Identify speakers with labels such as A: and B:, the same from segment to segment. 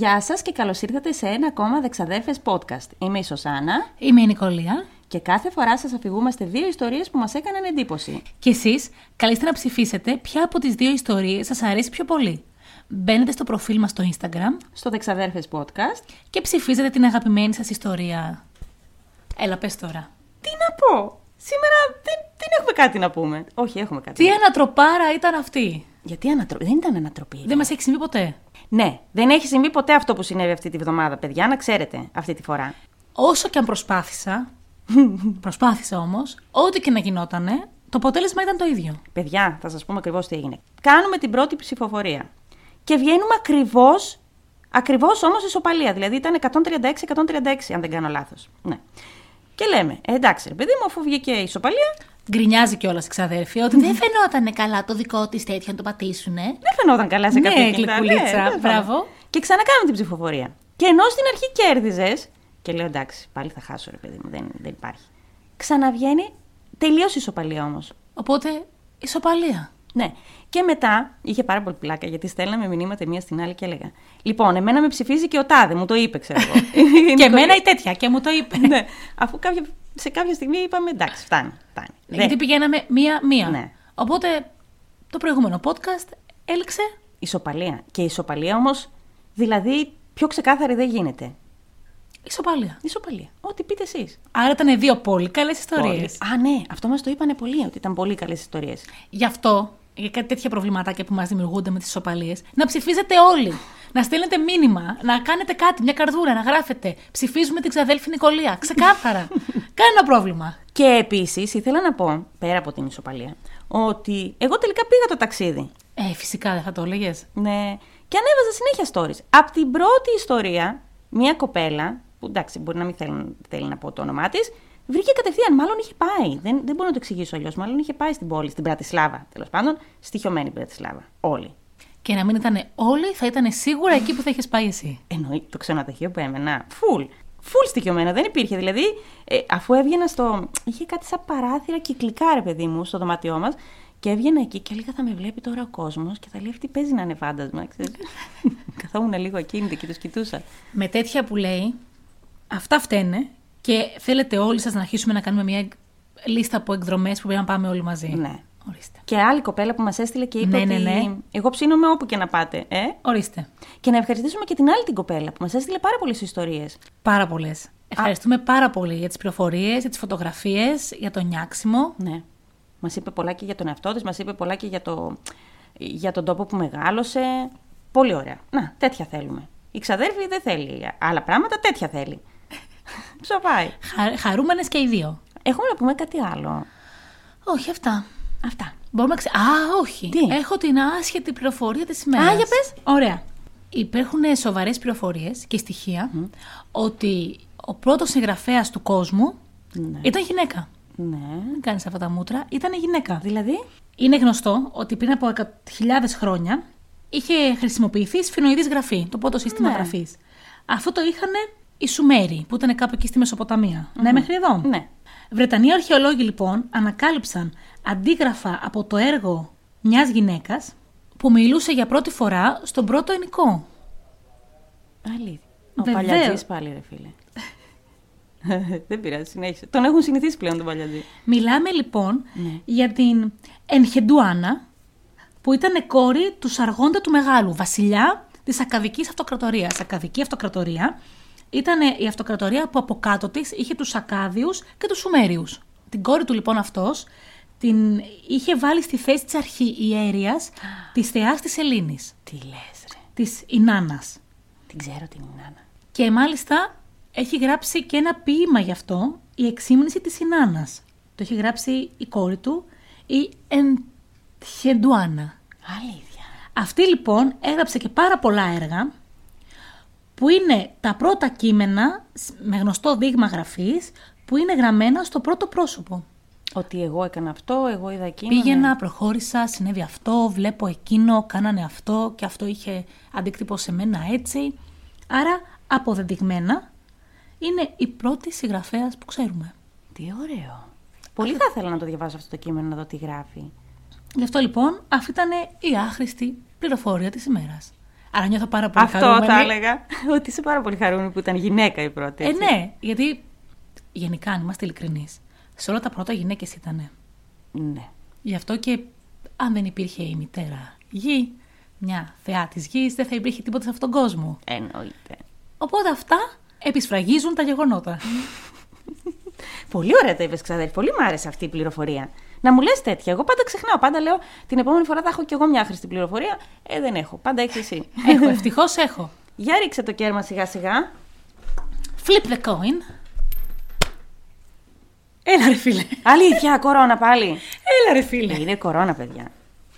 A: Γεια σας και καλώς ήρθατε σε ένα ακόμα Δεξαδέρφες podcast. Είμαι η Σωσάνα
B: Είμαι η Νικολία.
A: και κάθε φορά σας αφηγούμαστε δύο ιστορίες που μας έκαναν εντύπωση.
B: Και εσείς καλείστε να ψηφίσετε ποια από τις δύο ιστορίες σας αρέσει πιο πολύ. Μπαίνετε στο προφίλ μας στο Instagram
A: Στο Δεξαδέρφες podcast.
B: και ψηφίζετε την αγαπημένη σας ιστορία. Έλα, πες τώρα.
A: Τι να πω! Σήμερα δεν, δεν έχουμε κάτι να πούμε. Όχι, έχουμε κάτι.
B: Τι ανατροπάρα ήταν αυτή;
A: Γιατί ανατροπή. Δεν ήταν ανατροπή.
B: Δεν μας έχει συμβεί ποτέ;
A: Ναι, δεν έχει συμβεί ποτέ αυτό που συνέβη αυτή τη βδομάδα, παιδιά, να ξέρετε αυτή τη φορά.
B: Όσο και αν προσπάθησα, προσπάθησα όμως, ό,τι και να γινότανε, το αποτέλεσμα ήταν το ίδιο.
A: Παιδιά, θα σας πούμε ακριβώς τι έγινε. Κάνουμε την πρώτη ψηφοφορία. Και βγαίνουμε ακριβώς. Ακριβώς όμως ισοπαλία. Δηλαδή ήταν 136-136, αν δεν κάνω λάθος. Ναι. Και λέμε, ε, εντάξει, ρε παιδί μου, αφού βγήκε η ισοπαλία,
B: Γκρινιάζει κιόλας η ξαδέρφη ότι δεν φαινόταν καλά το δικό της τέτοιο να το πατήσουνε.
A: δεν φαινόταν καλά σε
B: Ναι,
A: κάποια κινητά.
B: γλυκουλίτσα,
A: τέλος πάντων.
B: μπράβο.
A: Και ξανακάνουμε την ψηφοφορία. Και ενώ στην αρχή κέρδιζες, και λέω εντάξει, πάλι θα χάσω, ρε παιδί μου, δεν, δεν υπάρχει. Ξαναβγαίνει τελείω ισοπαλία όμως.
B: Οπότε, ισοπαλία.
A: Ναι. Και μετά είχε πάρα πολύ πλάκα γιατί στέλναμε μηνύματα μία στην άλλη και έλεγα. Λοιπόν, εμένα με ψηφίζει και ο Τάδε, μου το είπε, ξέρω εγώ.
B: και εμένα η τέτοια και μου το είπε.
A: ναι. Αφού κάποια, σε κάποια στιγμή είπαμε εντάξει, φτάνει. φτάνει. Δεν-
B: Γιατί πηγαίναμε μία-μία.
A: Ναι.
B: Οπότε το προηγούμενο podcast έληξε.
A: Ισοπαλία. Και η ισοπαλία όμως, δηλαδή πιο ξεκάθαρη δεν γίνεται.
B: Ισοπαλία.
A: Ισοπαλία. Ό,τι πείτε εσείς.
B: Άρα ήταν δύο πολύ καλές ιστορίες.
A: Α, ναι, αυτό μας το είπανε πολύ, ότι ήταν πολύ καλές ιστορίες.
B: Γι' αυτό, για κάτι τέτοια προβληματάκια που μας δημιουργούνται με τις ισοπαλίες, να ψηφίζετε όλοι. Να στέλνετε μήνυμα, να κάνετε κάτι, μια καρδούρα, να γράφετε. Ψηφίζουμε την ξαδέλφη Νικολία. Ξεκάθαρα. Κανένα πρόβλημα.
A: Και επίσης ήθελα να πω, πέρα από την ισοπαλία, ότι εγώ τελικά πήγα το ταξίδι.
B: Ε, φυσικά δεν θα το έλεγες.
A: Ναι. Και ανέβαζα συνέχεια stories. Από την πρώτη ιστορία, μια κοπέλα, που εντάξει, μπορεί να μην θέλει, θέλει να πω το όνομά της, βρήκε κατευθείαν. Μάλλον είχε πάει. Δεν, δεν μπορώ να το εξηγήσω αλλιώς. Μάλλον είχε πάει στην πόλη, στην Πρατισλάβα, τέλος πάντων. Στοιχειωμένη Πρατισλάβα. Όλοι.
B: Και να μην ήταν όλοι, θα ήταν σίγουρα εκεί που θα είχες πάει εσύ.
A: Εννοεί το ξενοδοχείο που έμενα. Φουλ. Φουλ στοιχειωμένο, δεν υπήρχε. Δηλαδή, ε, αφού έβγαινα στο. είχε κάτι σαν παράθυρα κυκλικά, ρε παιδί μου, στο δωμάτιό μας. Και έβγαινα εκεί και έλεγα θα με βλέπει τώρα ο κόσμος και θα λέει αυτή παίζει να είναι φάντασμα. ξέρεις. Καθόμουν λίγο ακίνητη και τους κοιτούσα.
B: Με τέτοια που λέει, αυτά φταίνε και θέλετε όλοι σας να αρχίσουμε να κάνουμε μια λίστα από εκδρομές που πρέπει να πάμε όλοι μαζί.
A: Ναι.
B: Ορίστε.
A: Και άλλη κοπέλα που μας έστειλε και είπε
B: Ναι, ναι,
A: ότι
B: ναι.
A: εγώ ψήνομαι όπου και να πάτε. Ε;
B: Ορίστε.
A: Και να ευχαριστήσουμε και την άλλη την κοπέλα που μας έστειλε πάρα πολλές ιστορίες.
B: Πάρα πολλές. Ευχαριστούμε πάρα πολύ για τις πληροφορίες, για τις φωτογραφίες, για το νιάξιμο.
A: Ναι. Μας είπε πολλά και για τον εαυτό της, μας είπε πολλά και για, το, για τον τόπο που μεγάλωσε. Πολύ ωραία. Να, τέτοια θέλουμε. Η ξαδέρφη δεν θέλει άλλα πράγματα, τέτοια θέλει. Ψοφάει.
B: Χα, χαρούμενες και οι δύο.
A: Έχουμε να πούμε κάτι άλλο.
B: Όχι, αυτά.
A: Αυτά.
B: Μπορούμε να ξε... Α, όχι.
A: Τι;
B: Έχω την άσχετη πληροφορία της ημέρας.
A: Α, για πες.
B: Ωραία. Υπάρχουν σοβαρές πληροφορίες και στοιχεία ότι ο πρώτος συγγραφέας του κόσμου
A: Ναι.
B: ήταν γυναίκα.
A: Ναι.
B: Δεν κάνεις αυτά τα μούτρα. Ήταν γυναίκα.
A: Δηλαδή;
B: Είναι γνωστό ότι πριν από χιλιάδες χρόνια είχε χρησιμοποιηθεί σφινοειδής γραφή, το πρώτο σύστημα
A: Ναι.
B: γραφής. Αυτό το είχαν οι Σουμέροι, που ήταν κάπου εκεί στη μεσοποταμια Ναι, μέχρι εδώ.
A: Ναι.
B: Βρετανοί αρχαιολόγοι λοιπόν ανακάλυψαν αντίγραφα από το έργο μιας γυναίκας που μιλούσε για πρώτη φορά στον πρώτο ενικό.
A: Αλήθεια. Ο
B: Βεβαίως.
A: παλιατζής πάλι, ρε φίλε. δεν πειράζει, συνέχισε. Τον έχουν συνηθίσει πλέον τον παλιατζή.
B: Μιλάμε λοιπόν
A: Ναι.
B: για την Ενχεντουάνα που ήταν κόρη του Σαργόντα του Μεγάλου, βασιλιά της Ακαδικής Αυτοκρατορίας. Ακαδική Αυτοκρατορία ήταν η αυτοκρατορία που από κάτω της είχε τους Ακάδιους και τους Σουμέριους. Την κόρη του λοιπόν αυτός την είχε βάλει στη θέση της αρχιιέρειας της θεάς της Ελλήνης,
A: Τι λες, ρε.
B: της Ινάνας.
A: Την ξέρω την Νάνα.
B: Και μάλιστα έχει γράψει και ένα ποίημα γι' αυτό, η εξήμνηση της Ινάνας. Το έχει γράψει η κόρη του, η Ενχεντουάνα.
A: Αλήθεια.
B: Αυτή λοιπόν έγραψε και πάρα πολλά έργα που είναι τα πρώτα κείμενα σ- με γνωστό δείγμα γραφής που είναι γραμμένα στο πρώτο πρόσωπο.
A: Ότι εγώ έκανα αυτό, εγώ είδα εκείνο.
B: Πήγαινα,
A: ναι.
B: προχώρησα, συνέβη αυτό, βλέπω εκείνο, κάνανε αυτό και αυτό είχε αντίκτυπο σε μένα έτσι. Άρα αποδεδειγμένα είναι η πρώτη συγγραφέας που ξέρουμε.
A: Τι ωραίο. Πολύ θα ήθελα να το διαβάσω αυτό το κείμενο, να δω τι γράφει.
B: Γι' αυτό λοιπόν αυτή ήταν η άχρηστη πληροφορία της ημέρας. Άρα νιώθω πάρα πολύ
A: Αυτό
B: χαρούμενη.
A: θα έλεγα. Ότι είσαι πάρα πολύ χαρούμενη που ήταν γυναίκα η πρώτη.
B: Ε,
A: έτσι.
B: ναι, γιατί γενικά, αν είμαστε ειλικρινείς, σε όλα τα πρώτα γυναίκες ήταν.
A: Ναι.
B: Γι' αυτό και αν δεν υπήρχε η μητέρα γη, μια θεά της γης, δεν θα υπήρχε τίποτα σε αυτόν τον κόσμο.
A: Εννοείται.
B: Οπότε αυτά επισφραγίζουν τα γεγονότα.
A: Πολύ ωραία τα είπες, ξαδέρφη. Πολύ μου άρεσε αυτή η πληροφορία. Να μου λες τέτοια. Εγώ πάντα ξεχνάω. Πάντα λέω την επόμενη φορά θα έχω κι εγώ μια άχρηστη πληροφορία. Ε, δεν έχω. Πάντα έχει εσύ.
B: έχω, ευτυχώς έχω.
A: Για ρίξε το κέρμα σιγά σιγά.
B: Flip the coin. Έλα ρε φίλε.
A: Αλήθεια, κορώνα πάλι.
B: Έλα ρε φίλε.
A: Ε, Είναι κορώνα, παιδιά.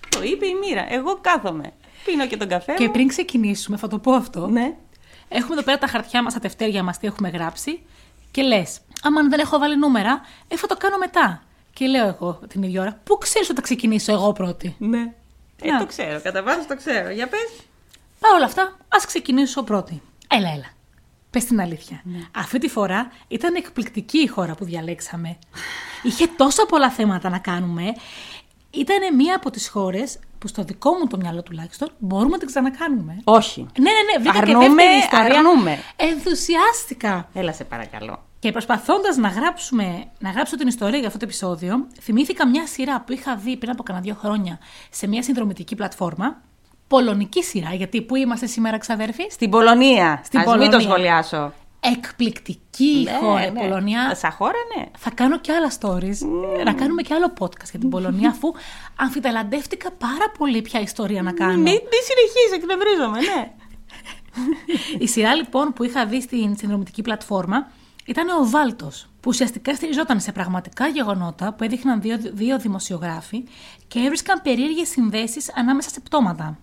A: Το είπε η μοίρα. Εγώ κάθομαι. Πίνω και τον καφέ.
B: Και
A: μου.
B: πριν ξεκινήσουμε, θα το πω αυτό.
A: Ναι.
B: Έχουμε εδώ πέρα τα χαρτιά μας, τα τευτέρια μας, τι έχουμε γράψει. Και λες, άμα δεν έχω βάλει νούμερα, ε, θα το κάνω μετά. Και λέω εγώ την ίδια ώρα, πού ξέρεις ότι θα ξεκινήσω εγώ πρώτη;
A: Ναι. Ε,
B: Να.
A: το ξέρω. Κατά βάση το ξέρω. Για πες.
B: Παρ' όλα αυτά, ας ξεκινήσω πρώτη. Έλα, έλα. Πες την αλήθεια. Αυτή τη φορά ήταν εκπληκτική η χώρα που διαλέξαμε. Είχε τόσα πολλά θέματα να κάνουμε. Ήταν μία από τις χώρες που στο δικό μου το μυαλό τουλάχιστον μπορούμε να την ξανακάνουμε.
A: Όχι.
B: Ναι, ναι, ναι, βρήκα και
A: Αρνούμε,
B: δεύτερη ιστορία.
A: αρνούμε.
B: Ενθουσιάστηκα.
A: Έλα σε παρακαλώ.
B: Και προσπαθώντας να, γράψουμε, να γράψω την ιστορία για αυτό το επεισόδιο, θυμήθηκα μια σειρά που είχα δει πριν από κανένα δύο χρόνια σε μια συνδρομητική πλατφόρμα. Πολωνική σειρά, γιατί πού είμαστε σήμερα, ξαδέρφοι;
A: Στην Πολωνία.
B: Στην
A: Ας μην
B: Πολωνία.
A: το σχολιάσω.
B: Εκπληκτική η
A: Ναι,
B: χώρα, η
A: ναι.
B: Πολωνία.
A: Σαν χώρα, ναι.
B: Θα κάνω και άλλα stories. Να κάνουμε και άλλο podcast για την Πολωνία, αφού αμφιταλαντεύτηκα πάρα πολύ ποια ιστορία να κάνω.
A: Μην, μην συνεχίζεις, εκνευρίζομαι, ναι.
B: Η σειρά λοιπόν που είχα δει στην συνδρομητική πλατφόρμα ήταν ο Βάλτος, που ουσιαστικά στηριζόταν σε πραγματικά γεγονότα που έδειχναν δύο, δύο δημοσιογράφοι και έβρισκαν περίεργες συνδέσεις ανάμεσα σε πτώματα.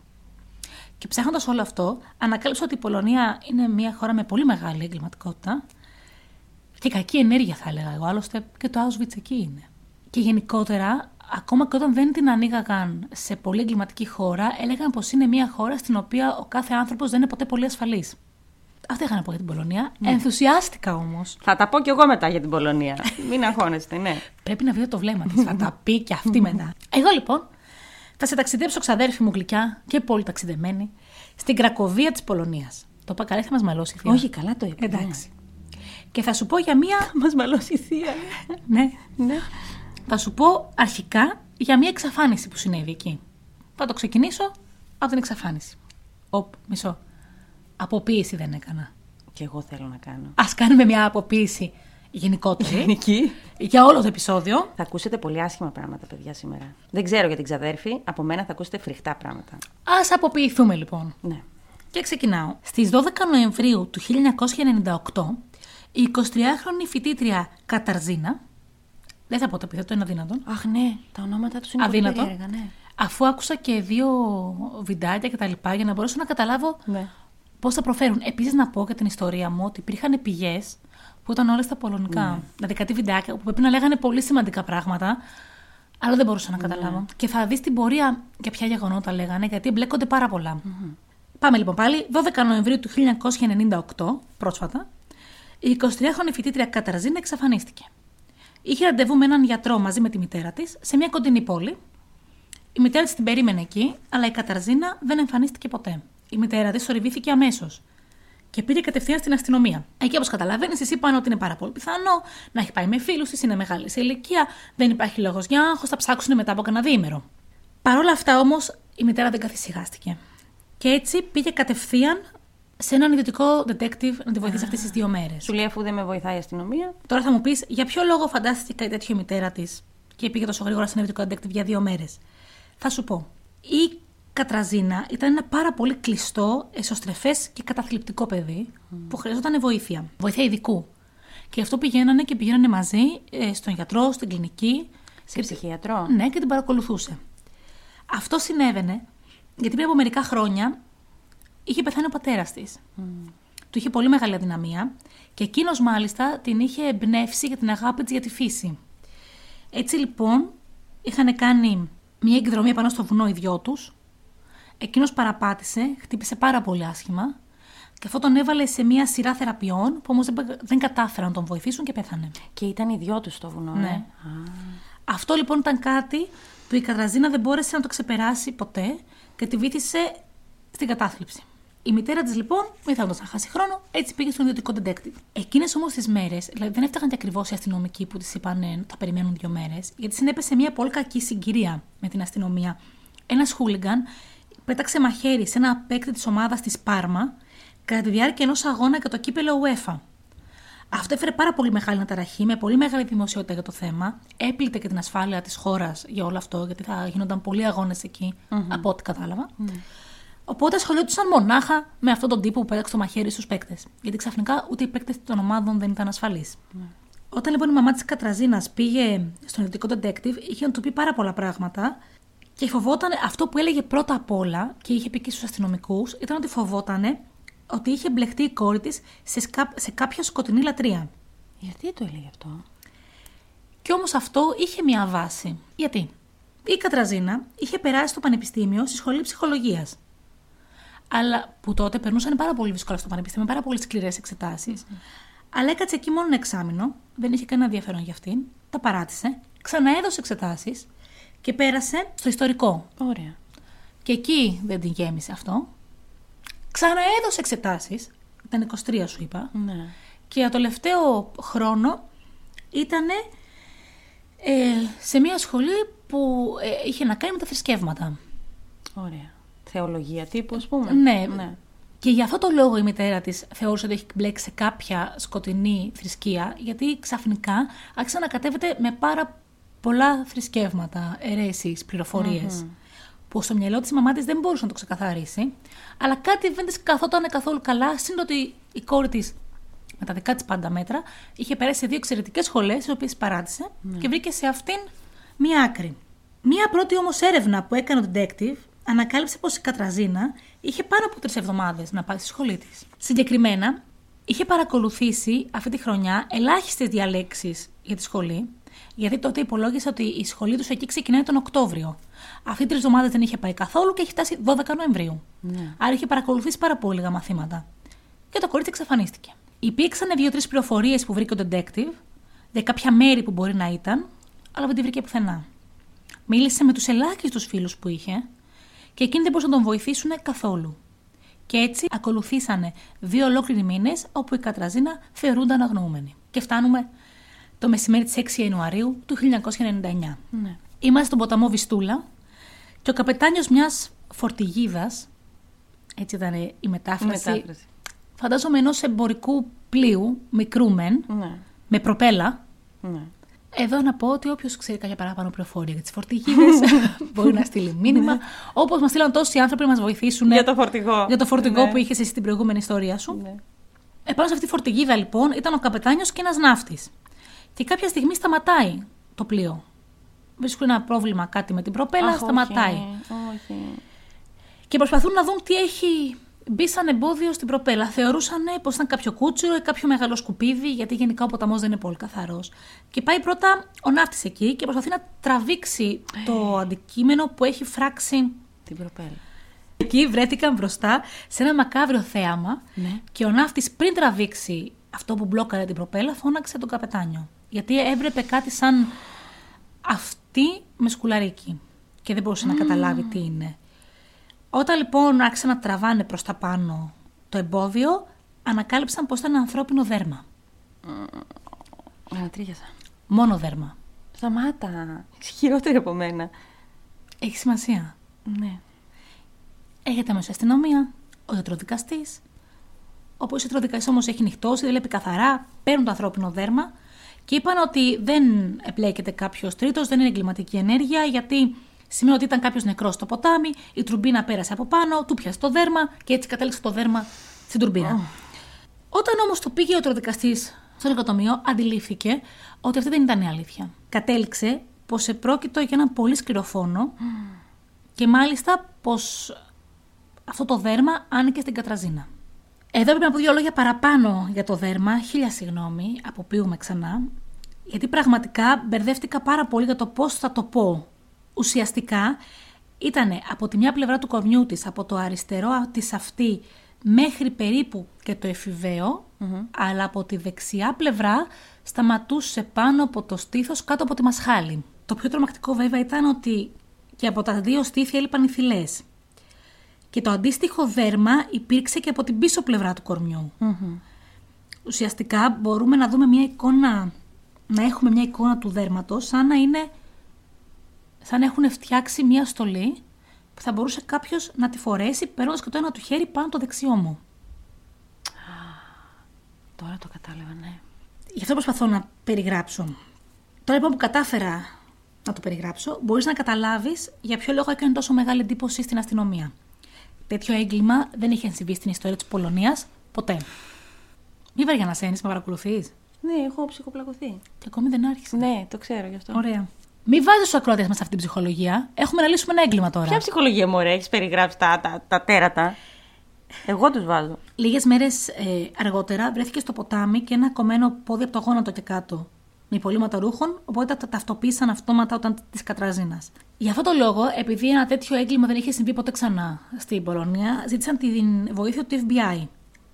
B: Και ψάχνοντας όλο αυτό, ανακάλυψα ότι η Πολωνία είναι μια χώρα με πολύ μεγάλη εγκληματικότητα και κακή ενέργεια, θα έλεγα εγώ. Άλλωστε και το Auschwitz εκεί είναι. Και γενικότερα, ακόμα και όταν δεν την ανοίγαγαν σε πολύ εγκληματική χώρα, έλεγαν πως είναι μια χώρα στην οποία ο κάθε άνθρωπος δεν είναι ποτέ πολύ ασφαλής. Αυτά είχα να πω για την Πολωνία. Ενθουσιάστηκα όμως.
A: Θα τα πω κι εγώ μετά για την Πολωνία. Μην αγχώνεστε, ναι.
B: Πρέπει να βρείτε το βλέμμα της. θα τα πει και αυτή μετά. Εγώ λοιπόν θα σε ταξιδέψω ξαδέρφη μου γλυκιά και πολύ ταξιδεμένη στην Κρακοβία της Πολωνίας. Το είπα καλά, θα μας μαλώσει η θεία;
A: Όχι, καλά το είπα.
B: Εντάξει. Και θα σου πω για μία.
A: Μας μαλώσει η θεία.
B: ναι,
A: ναι.
B: Θα σου πω αρχικά για μια εξαφάνιση που συνέβη εκεί. Θα το ξεκινήσω από την εξαφάνιση. Οπ, μισό. Αποποίηση δεν έκανα.
A: Και εγώ θέλω να κάνω.
B: Α κάνουμε μια αποποίηση γενικότερη
A: Εκεί.
B: για όλο το επεισόδιο.
A: Θα ακούσετε πολύ άσχημα πράγματα, παιδιά, σήμερα. Δεν ξέρω για την ξαδέρφη. Από μένα θα ακούσετε φρικτά πράγματα.
B: Α αποποιηθούμε λοιπόν.
A: Ναι.
B: Και ξεκινάω. Στις 12 Νοεμβρίου του 1998, η 23χρονη φοιτήτρια Καταρζίνα. Δεν θα πω το επιθέτω, είναι αδύνατον.
A: Αχ, ναι. Τα ονόματα τους είναι πολύ
B: Αδύνατο.
A: περίεργα, ναι.
B: Αφού άκουσα και δύο βιντεάκια κτλ. για να μπορέσω να καταλάβω
A: ναι.
B: Πώς θα προφέρουν. Επίσης, να πω για την ιστορία μου ότι υπήρχαν πηγές που ήταν όλες στα πολωνικά. Δηλαδή κάτι βιντεάκια που πρέπει να λέγανε πολύ σημαντικά πράγματα, αλλά δεν μπορούσα να καταλάβω. Και θα δεις την πορεία για ποια γεγονότα λέγανε, γιατί εμπλέκονται πάρα πολλά. Πάμε λοιπόν πάλι. 12 Νοεμβρίου του 1998, πρόσφατα, η 23χρονη φοιτήτρια Καταρζίνα εξαφανίστηκε. Είχε ραντεβού με έναν γιατρό μαζί με τη μητέρα της σε μια κοντινή πόλη. Η μητέρα της την περίμενε εκεί, αλλά η Καταρζίνα δεν εμφανίστηκε ποτέ. Η μητέρα της θορυβήθηκε αμέσως και πήγε κατευθείαν στην αστυνομία. Εκεί, όπως καταλαβαίνεις, εσύ είπαν ότι είναι πάρα πολύ πιθανό να έχει πάει με φίλους της, είναι μεγάλη σε ηλικία, δεν υπάρχει λόγος για άγχος, θα ψάξουν μετά από κανένα διήμερο. Παρ' όλα αυτά όμως, η μητέρα δεν καθησυχάστηκε. Και έτσι πήγε κατευθείαν σε έναν ιδιωτικό detective να τη βοηθήσει αυτές τις δύο μέρες.
A: Σου λέει αφού δεν με βοηθάει η αστυνομία.
B: Τώρα θα μου πεις για ποιο λόγο φαντάστηκε κάτι τέτοιο η μητέρα της και πήγε τόσο γρήγορα σε ένα ιδιωτικό detective για δύο μέρες. Θα σου πω. Η Κατραζίνα ήταν ένα πάρα πολύ κλειστό, εσωστρεφές και καταθλιπτικό παιδί που χρειαζόταν βοήθεια. Βοήθεια ειδικού. Και γι' αυτό πηγαίνανε και πηγαίνανε μαζί ε, στον γιατρό, στην κλινική.
A: Σε ψυχιατρό.
B: Ναι, και την παρακολουθούσε. Αυτό συνέβαινε γιατί πριν από μερικά χρόνια είχε πεθάνει ο πατέρας της. Του είχε πολύ μεγάλη αδυναμία και εκείνος μάλιστα την είχε εμπνεύσει για την αγάπη της για τη φύση. Έτσι λοιπόν είχαν κάνει μια εκδρομή πάνω στο βουνό οι δυο τους. Εκείνος παραπάτησε, χτύπησε πάρα πολύ άσχημα και αυτό τον έβαλε σε μια σειρά θεραπείων που όμως δεν, δεν κατάφεραν να τον βοηθήσουν και πέθανε.
A: Και ήταν οι δυο τους στο βουνό,
B: Ναι.
A: ε;
B: Αυτό λοιπόν ήταν κάτι που η Κατραζίνα δεν μπόρεσε να το ξεπεράσει ποτέ και τη βήθησε στην κατάθλιψη. Η μητέρα της λοιπόν, μη θέλοντας να χάσει χρόνο, έτσι πήγε στον ιδιωτικό detective. Εκείνες όμως τις μέρες, δηλαδή δεν έφταγαν και ακριβώς οι αστυνομικοί που της είπαν «Ε, θα περιμένουν δύο μέρες, γιατί συνέπεσε μια πολύ κακή συγκυρία με την αστυνομία. Ένας χούλιγκαν πέταξε μαχαίρι σε ένα παίκτη της ομάδας της Πάρμα κατά τη διάρκεια ενός αγώνα για το κύπελο UEFA. Αυτό έφερε πάρα πολύ μεγάλη αναταραχή, με πολύ μεγάλη δημοσιότητα για το θέμα. Έπλητε και την ασφάλεια της χώρας για όλο αυτό, γιατί θα γίνονταν πολλοί αγώνες από ό,τι κατάλαβα. Οπότε ασχολιόντουσαν μονάχα με αυτόν τον τύπο που πέταξε το μαχαίρι στους παίκτες. Γιατί ξαφνικά ούτε οι παίκτες των ομάδων δεν ήταν ασφαλείς. Όταν λοιπόν η μαμά της Κατραζίνας πήγε στον ειδικό detective, είχε να του πει πάρα πολλά πράγματα και φοβόταν αυτό που έλεγε πρώτα απ' όλα και είχε πει και στους αστυνομικούς, ήταν ότι φοβόταν ότι είχε μπλεχτεί η κόρη της σε, σκα... σε κάποια σκοτεινή λατρεία.
A: Γιατί το έλεγε αυτό;
B: Και όμως αυτό είχε μια βάση. Γιατί; Η Κατραζίνα είχε περάσει στο πανεπιστήμιο στη σχολή ψυχολογίας. Αλλά που τότε περνούσαν πάρα πολύ δύσκολα στο πανεπιστήμιο, πάρα πολύ σκληρές εξετάσεις. Αλλά έκατσε εκεί μόνο ένα εξάμεινο, δεν είχε κανένα ενδιαφέρον για αυτήν, τα παράτησε, ξαναέδωσε εξετάσεις και πέρασε στο ιστορικό.
A: Ωραία.
B: Και εκεί δεν την γέμισε αυτό. Ξαναέδωσε εξετάσεις. Ήταν 23, σου είπα.
A: Ναι.
B: Και το τελευταίο χρόνο ήταν σε μια σχολή που ε, είχε να κάνει με τα θρησκεύματα.
A: Ωραία. Θεολογία τύπου, ας πούμε.
B: Ναι. Και για αυτό το λόγο η μητέρα της θεώρησε ότι έχει μπλέξει σε κάποια σκοτεινή θρησκεία, γιατί ξαφνικά άρχισε να κατέβεται με πάρα πολλά θρησκεύματα, αιρέσεις, πληροφορίες, Που στο μυαλό της η μαμάς της δεν μπορούσε να το ξεκαθαρίσει, αλλά κάτι δεν της καθόταν καθόλου καλά, σύν ότι η κόρη της, με τα δικά της πάντα μέτρα, είχε περάσει σε δύο εξαιρετικές σχολές, τι οποίες παράτησε και βρήκε σε αυτήν μία άκρη. Μία πρώτη όμως έρευνα που έκανε ο detective ανακάλυψε πως η Κατραζίνα είχε πάνω από τρεις εβδομάδες να πάει στη σχολή της. Συγκεκριμένα, είχε παρακολουθήσει αυτή τη χρονιά ελάχιστες διαλέξεις για τη σχολή, γιατί τότε υπολόγισε ότι η σχολή τους εκεί ξεκινάει τον Οκτώβριο. Αυτή τρεις εβδομάδες δεν είχε πάει καθόλου και έχει φτάσει 12 Νοεμβρίου.
A: Ναι.
B: Άρα είχε παρακολουθήσει πάρα πολύ λίγα μαθήματα. Και το κορίτσι εξαφανίστηκε. Υπήρξαν δύο-τρεις πληροφορίες που βρήκε ο detective για κάποια μέρη που μπορεί να ήταν, αλλά δεν τη βρήκε πουθενά. Μίλησε με τους ελάχιστους φίλους που είχε και εκείνοι δεν μπορούσαν να τον βοηθήσουν καθόλου. Και έτσι ακολουθήσανε δύο ολόκληροι μήνες όπου η Κατραζίνα θεωρούνταν αγνοούμενη. Και φτάνουμε το μεσημέρι της 6 Ιανουαρίου του 1999.
A: Ναι.
B: Είμαστε στον ποταμό Βιστούλα και ο καπετάνιος μιας φορτηγίδας, έτσι ήταν η μετάφραση,
A: Μετάφραση.
B: φαντάζομαι ενός εμπορικού πλοίου, μικρού μεν,
A: Ναι.
B: με προπέλα.
A: ναι.
B: Εδώ να πω ότι όποιος ξέρει κάποια παραπάνω πληροφορία για τις φορτηγίδες μπορεί να στείλει μήνυμα. Όπως μας στείλαν τόσοι άνθρωποι να μας βοηθήσουν
A: Ναι. Για το φορτηγό.
B: για το φορτηγό
A: Ναι.
B: που είχες εσύ στην προηγούμενη ιστορία σου.
A: Ναι.
B: Επάνω σε αυτή τη φορτηγίδα λοιπόν ήταν ο καπετάνιος και ένας ναύτης. Και κάποια στιγμή σταματάει το πλοίο. Βρίσκουν ένα πρόβλημα κάτι με την προπέλα,
A: Αχ,
B: σταματάει.
A: Όχι, όχι.
B: Και προσπαθούν να δουν τι έχει μπει σαν εμπόδιο στην προπέλα. Θεωρούσαν πως ήταν κάποιο κούτσουρο ή κάποιο μεγάλο σκουπίδι, γιατί γενικά ο ποταμός δεν είναι πολύ καθαρός. Και πάει πρώτα ο ναύτης εκεί και προσπαθεί να τραβήξει το αντικείμενο που έχει φράξει.
A: Την προπέλα.
B: Εκεί βρέθηκαν μπροστά σε ένα μακάβριο θέαμα
A: Ναι.
B: και ο ναύτης πριν τραβήξει αυτό που μπλόκαρε την προπέλα, φώναξε τον καπετάνιο. Γιατί έβλεπε κάτι σαν αυτή με σκουλαρίκι και δεν μπορούσε να καταλάβει τι είναι. Όταν λοιπόν άρχισαν να τραβάνε προς τα πάνω το εμπόδιο, ανακάλυψαν πως ήταν ανθρώπινο δέρμα.
A: Ανατρίχιασα.
B: Μόνο δέρμα.
A: Σταμάτα. Είσαι χειρότερη από μένα.
B: Έχει σημασία.
A: Ναι.
B: Έχετε αμέσως αστυνομία, ο ιατροδικαστής. Όπω ο ιατροδικαστής όμως έχει νυχτώσει, δεν βλέπει καθαρά, παίρνουν το ανθρώπινο δέρμα και είπαν ότι δεν επλέκεται κάποιος τρίτος, δεν είναι εγκληματική ενέργεια, γιατί σημαίνει ότι ήταν κάποιος νεκρός στο ποτάμι, η τουρμπίνα πέρασε από πάνω, του πιάσε το δέρμα και έτσι κατέληξε το δέρμα στην τουρμπίνα. Όταν όμως το πήγε ο ιατροδικαστή στο νοικοτομείο, αντιλήφθηκε ότι αυτή δεν ήταν η αλήθεια. Κατέληξε πως επρόκειτο για έναν πολύ σκληρό φόνο και μάλιστα πως αυτό το δέρμα άνοικε στην Κατραζίνα. Εδώ πρέπει να πω δύο λόγια παραπάνω για το δέρμα, χίλια συγγνώμη, αποποιούμε ξανά, γιατί πραγματικά μπερδεύτηκα πάρα πολύ για το πώς θα το πω. Ουσιαστικά ήταν από τη μια πλευρά του κορμιού της, από το αριστερό της αυτή μέχρι περίπου και το εφηβαίο, αλλά από τη δεξιά πλευρά σταματούσε πάνω από το στήθος κάτω από τη μασχάλη. Το πιο τρομακτικό βέβαια ήταν ότι και από τα δύο στήθια έλειπαν οι θυλές. Και το αντίστοιχο δέρμα υπήρξε και από την πίσω πλευρά του κορμιου Ουσιαστικά μπορούμε να δούμε μια εικόνα, να έχουμε μια εικόνα του δέρματος σαν να είναι, σαν να έχουν φτιάξει μια στολή που θα μπορούσε κάποιος να τη φορέσει παίρνοντας και το ένα του χέρι πάνω το δεξιό μου.
A: Τώρα το κατάλαβα, ναι.
B: Γι' αυτό προσπαθώ να περιγράψω. Τώρα λοιπόν που κατάφερα να το περιγράψω, μπορείς να καταλάβεις για ποιο λόγο έκανε τόσο μεγάλη εντύπωση στην αστυνομία. Τέτοιο έγκλημα δεν είχε συμβεί στην ιστορία της Πολωνίας ποτέ. Μη βαριά να σένει, με παρακολουθείς.
A: Ναι, έχω ψυχοπλακωθεί.
B: Και ακόμη δεν άρχισε.
A: Ναι, το ξέρω γι' αυτό.
B: Ωραία. Μη βάζεις τους ακροατές μας αυτή την ψυχολογία. Έχουμε να λύσουμε ένα έγκλημα τώρα.
A: Ποια ψυχολογία μου έχεις περιγράψει τα, τα, τα τέρατα; Εγώ τους βάζω.
B: Λίγες μέρες ε, αργότερα βρέθηκε στο ποτάμι και ένα κομμένο πόδι από το γόνατο και κάτω. Με υπολείμματα ρούχων, οπότε τα ταυτοποίησαν αυτόματα όταν της κατραζίνας. Για αυτόν τον λόγο, επειδή ένα τέτοιο έγκλημα δεν είχε συμβεί ποτέ ξανά στην Πολωνία, ζήτησαν τη βοήθεια του FBI,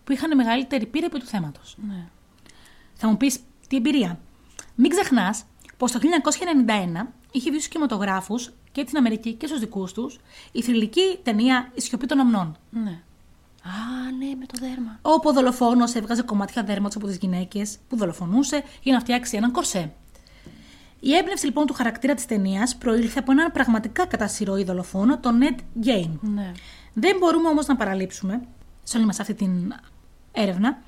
B: που είχαν μεγαλύτερη πείρα επί του θέματος.
A: Ναι.
B: Θα μου πεις, τι εμπειρία. Μην ξεχνάς πως το 1991 είχε βγει στους κινηματογράφους και στην Αμερική και στους δικούς τους η θρηλυκή ταινία Η Σιωπή των Αμνών.
A: ναι. Α, ναι, με το δέρμα.
B: Όπου ο δολοφόνος έβγαζε κομμάτια δέρματο από τις γυναίκες που δολοφονούσε για να φτιάξει έναν κορσέ. Η έμπνευση λοιπόν του χαρακτήρα της ταινίας προήλθε από έναν πραγματικά κατά σειρό δολοφόνο, τον Ned Gain.
A: Ναι.
B: Δεν μπορούμε όμως να παραλείψουμε, σε όλη μας αυτή την έρευνα,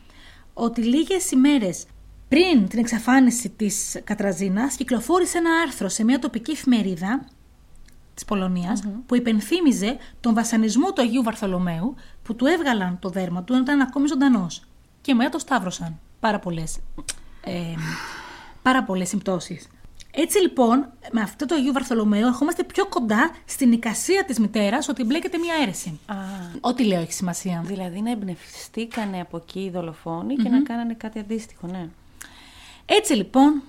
B: ότι λίγες ημέρες πριν την εξαφάνιση της Κατραζίνας, κυκλοφόρησε ένα άρθρο σε μια τοπική εφημερίδα της πολωνια που υπενθύμιζε τον βασανισμό του Αγίου Βαρθολομαίου που του έβγαλαν το δέρμα του όταν ήταν ακόμη ζωντανός. Και μετά το σταύρωσαν. Πάρα πολλές ε, πάρα πολλές συμπτώσεις. Έτσι λοιπόν, με αυτό το Αγίου Βαρθολομαίου ερχόμαστε πιο κοντά στην εικασία της μητέρας ότι μπλέκεται μια αίρεση.
A: Α,
B: Ό,τι λέω έχει σημασία.
A: δηλαδή να εμπνευστήκανε από εκεί οι δολοφόνοι και να κάνανε κάτι αντίστοιχο, ναι.
B: Έτσι λοιπόν,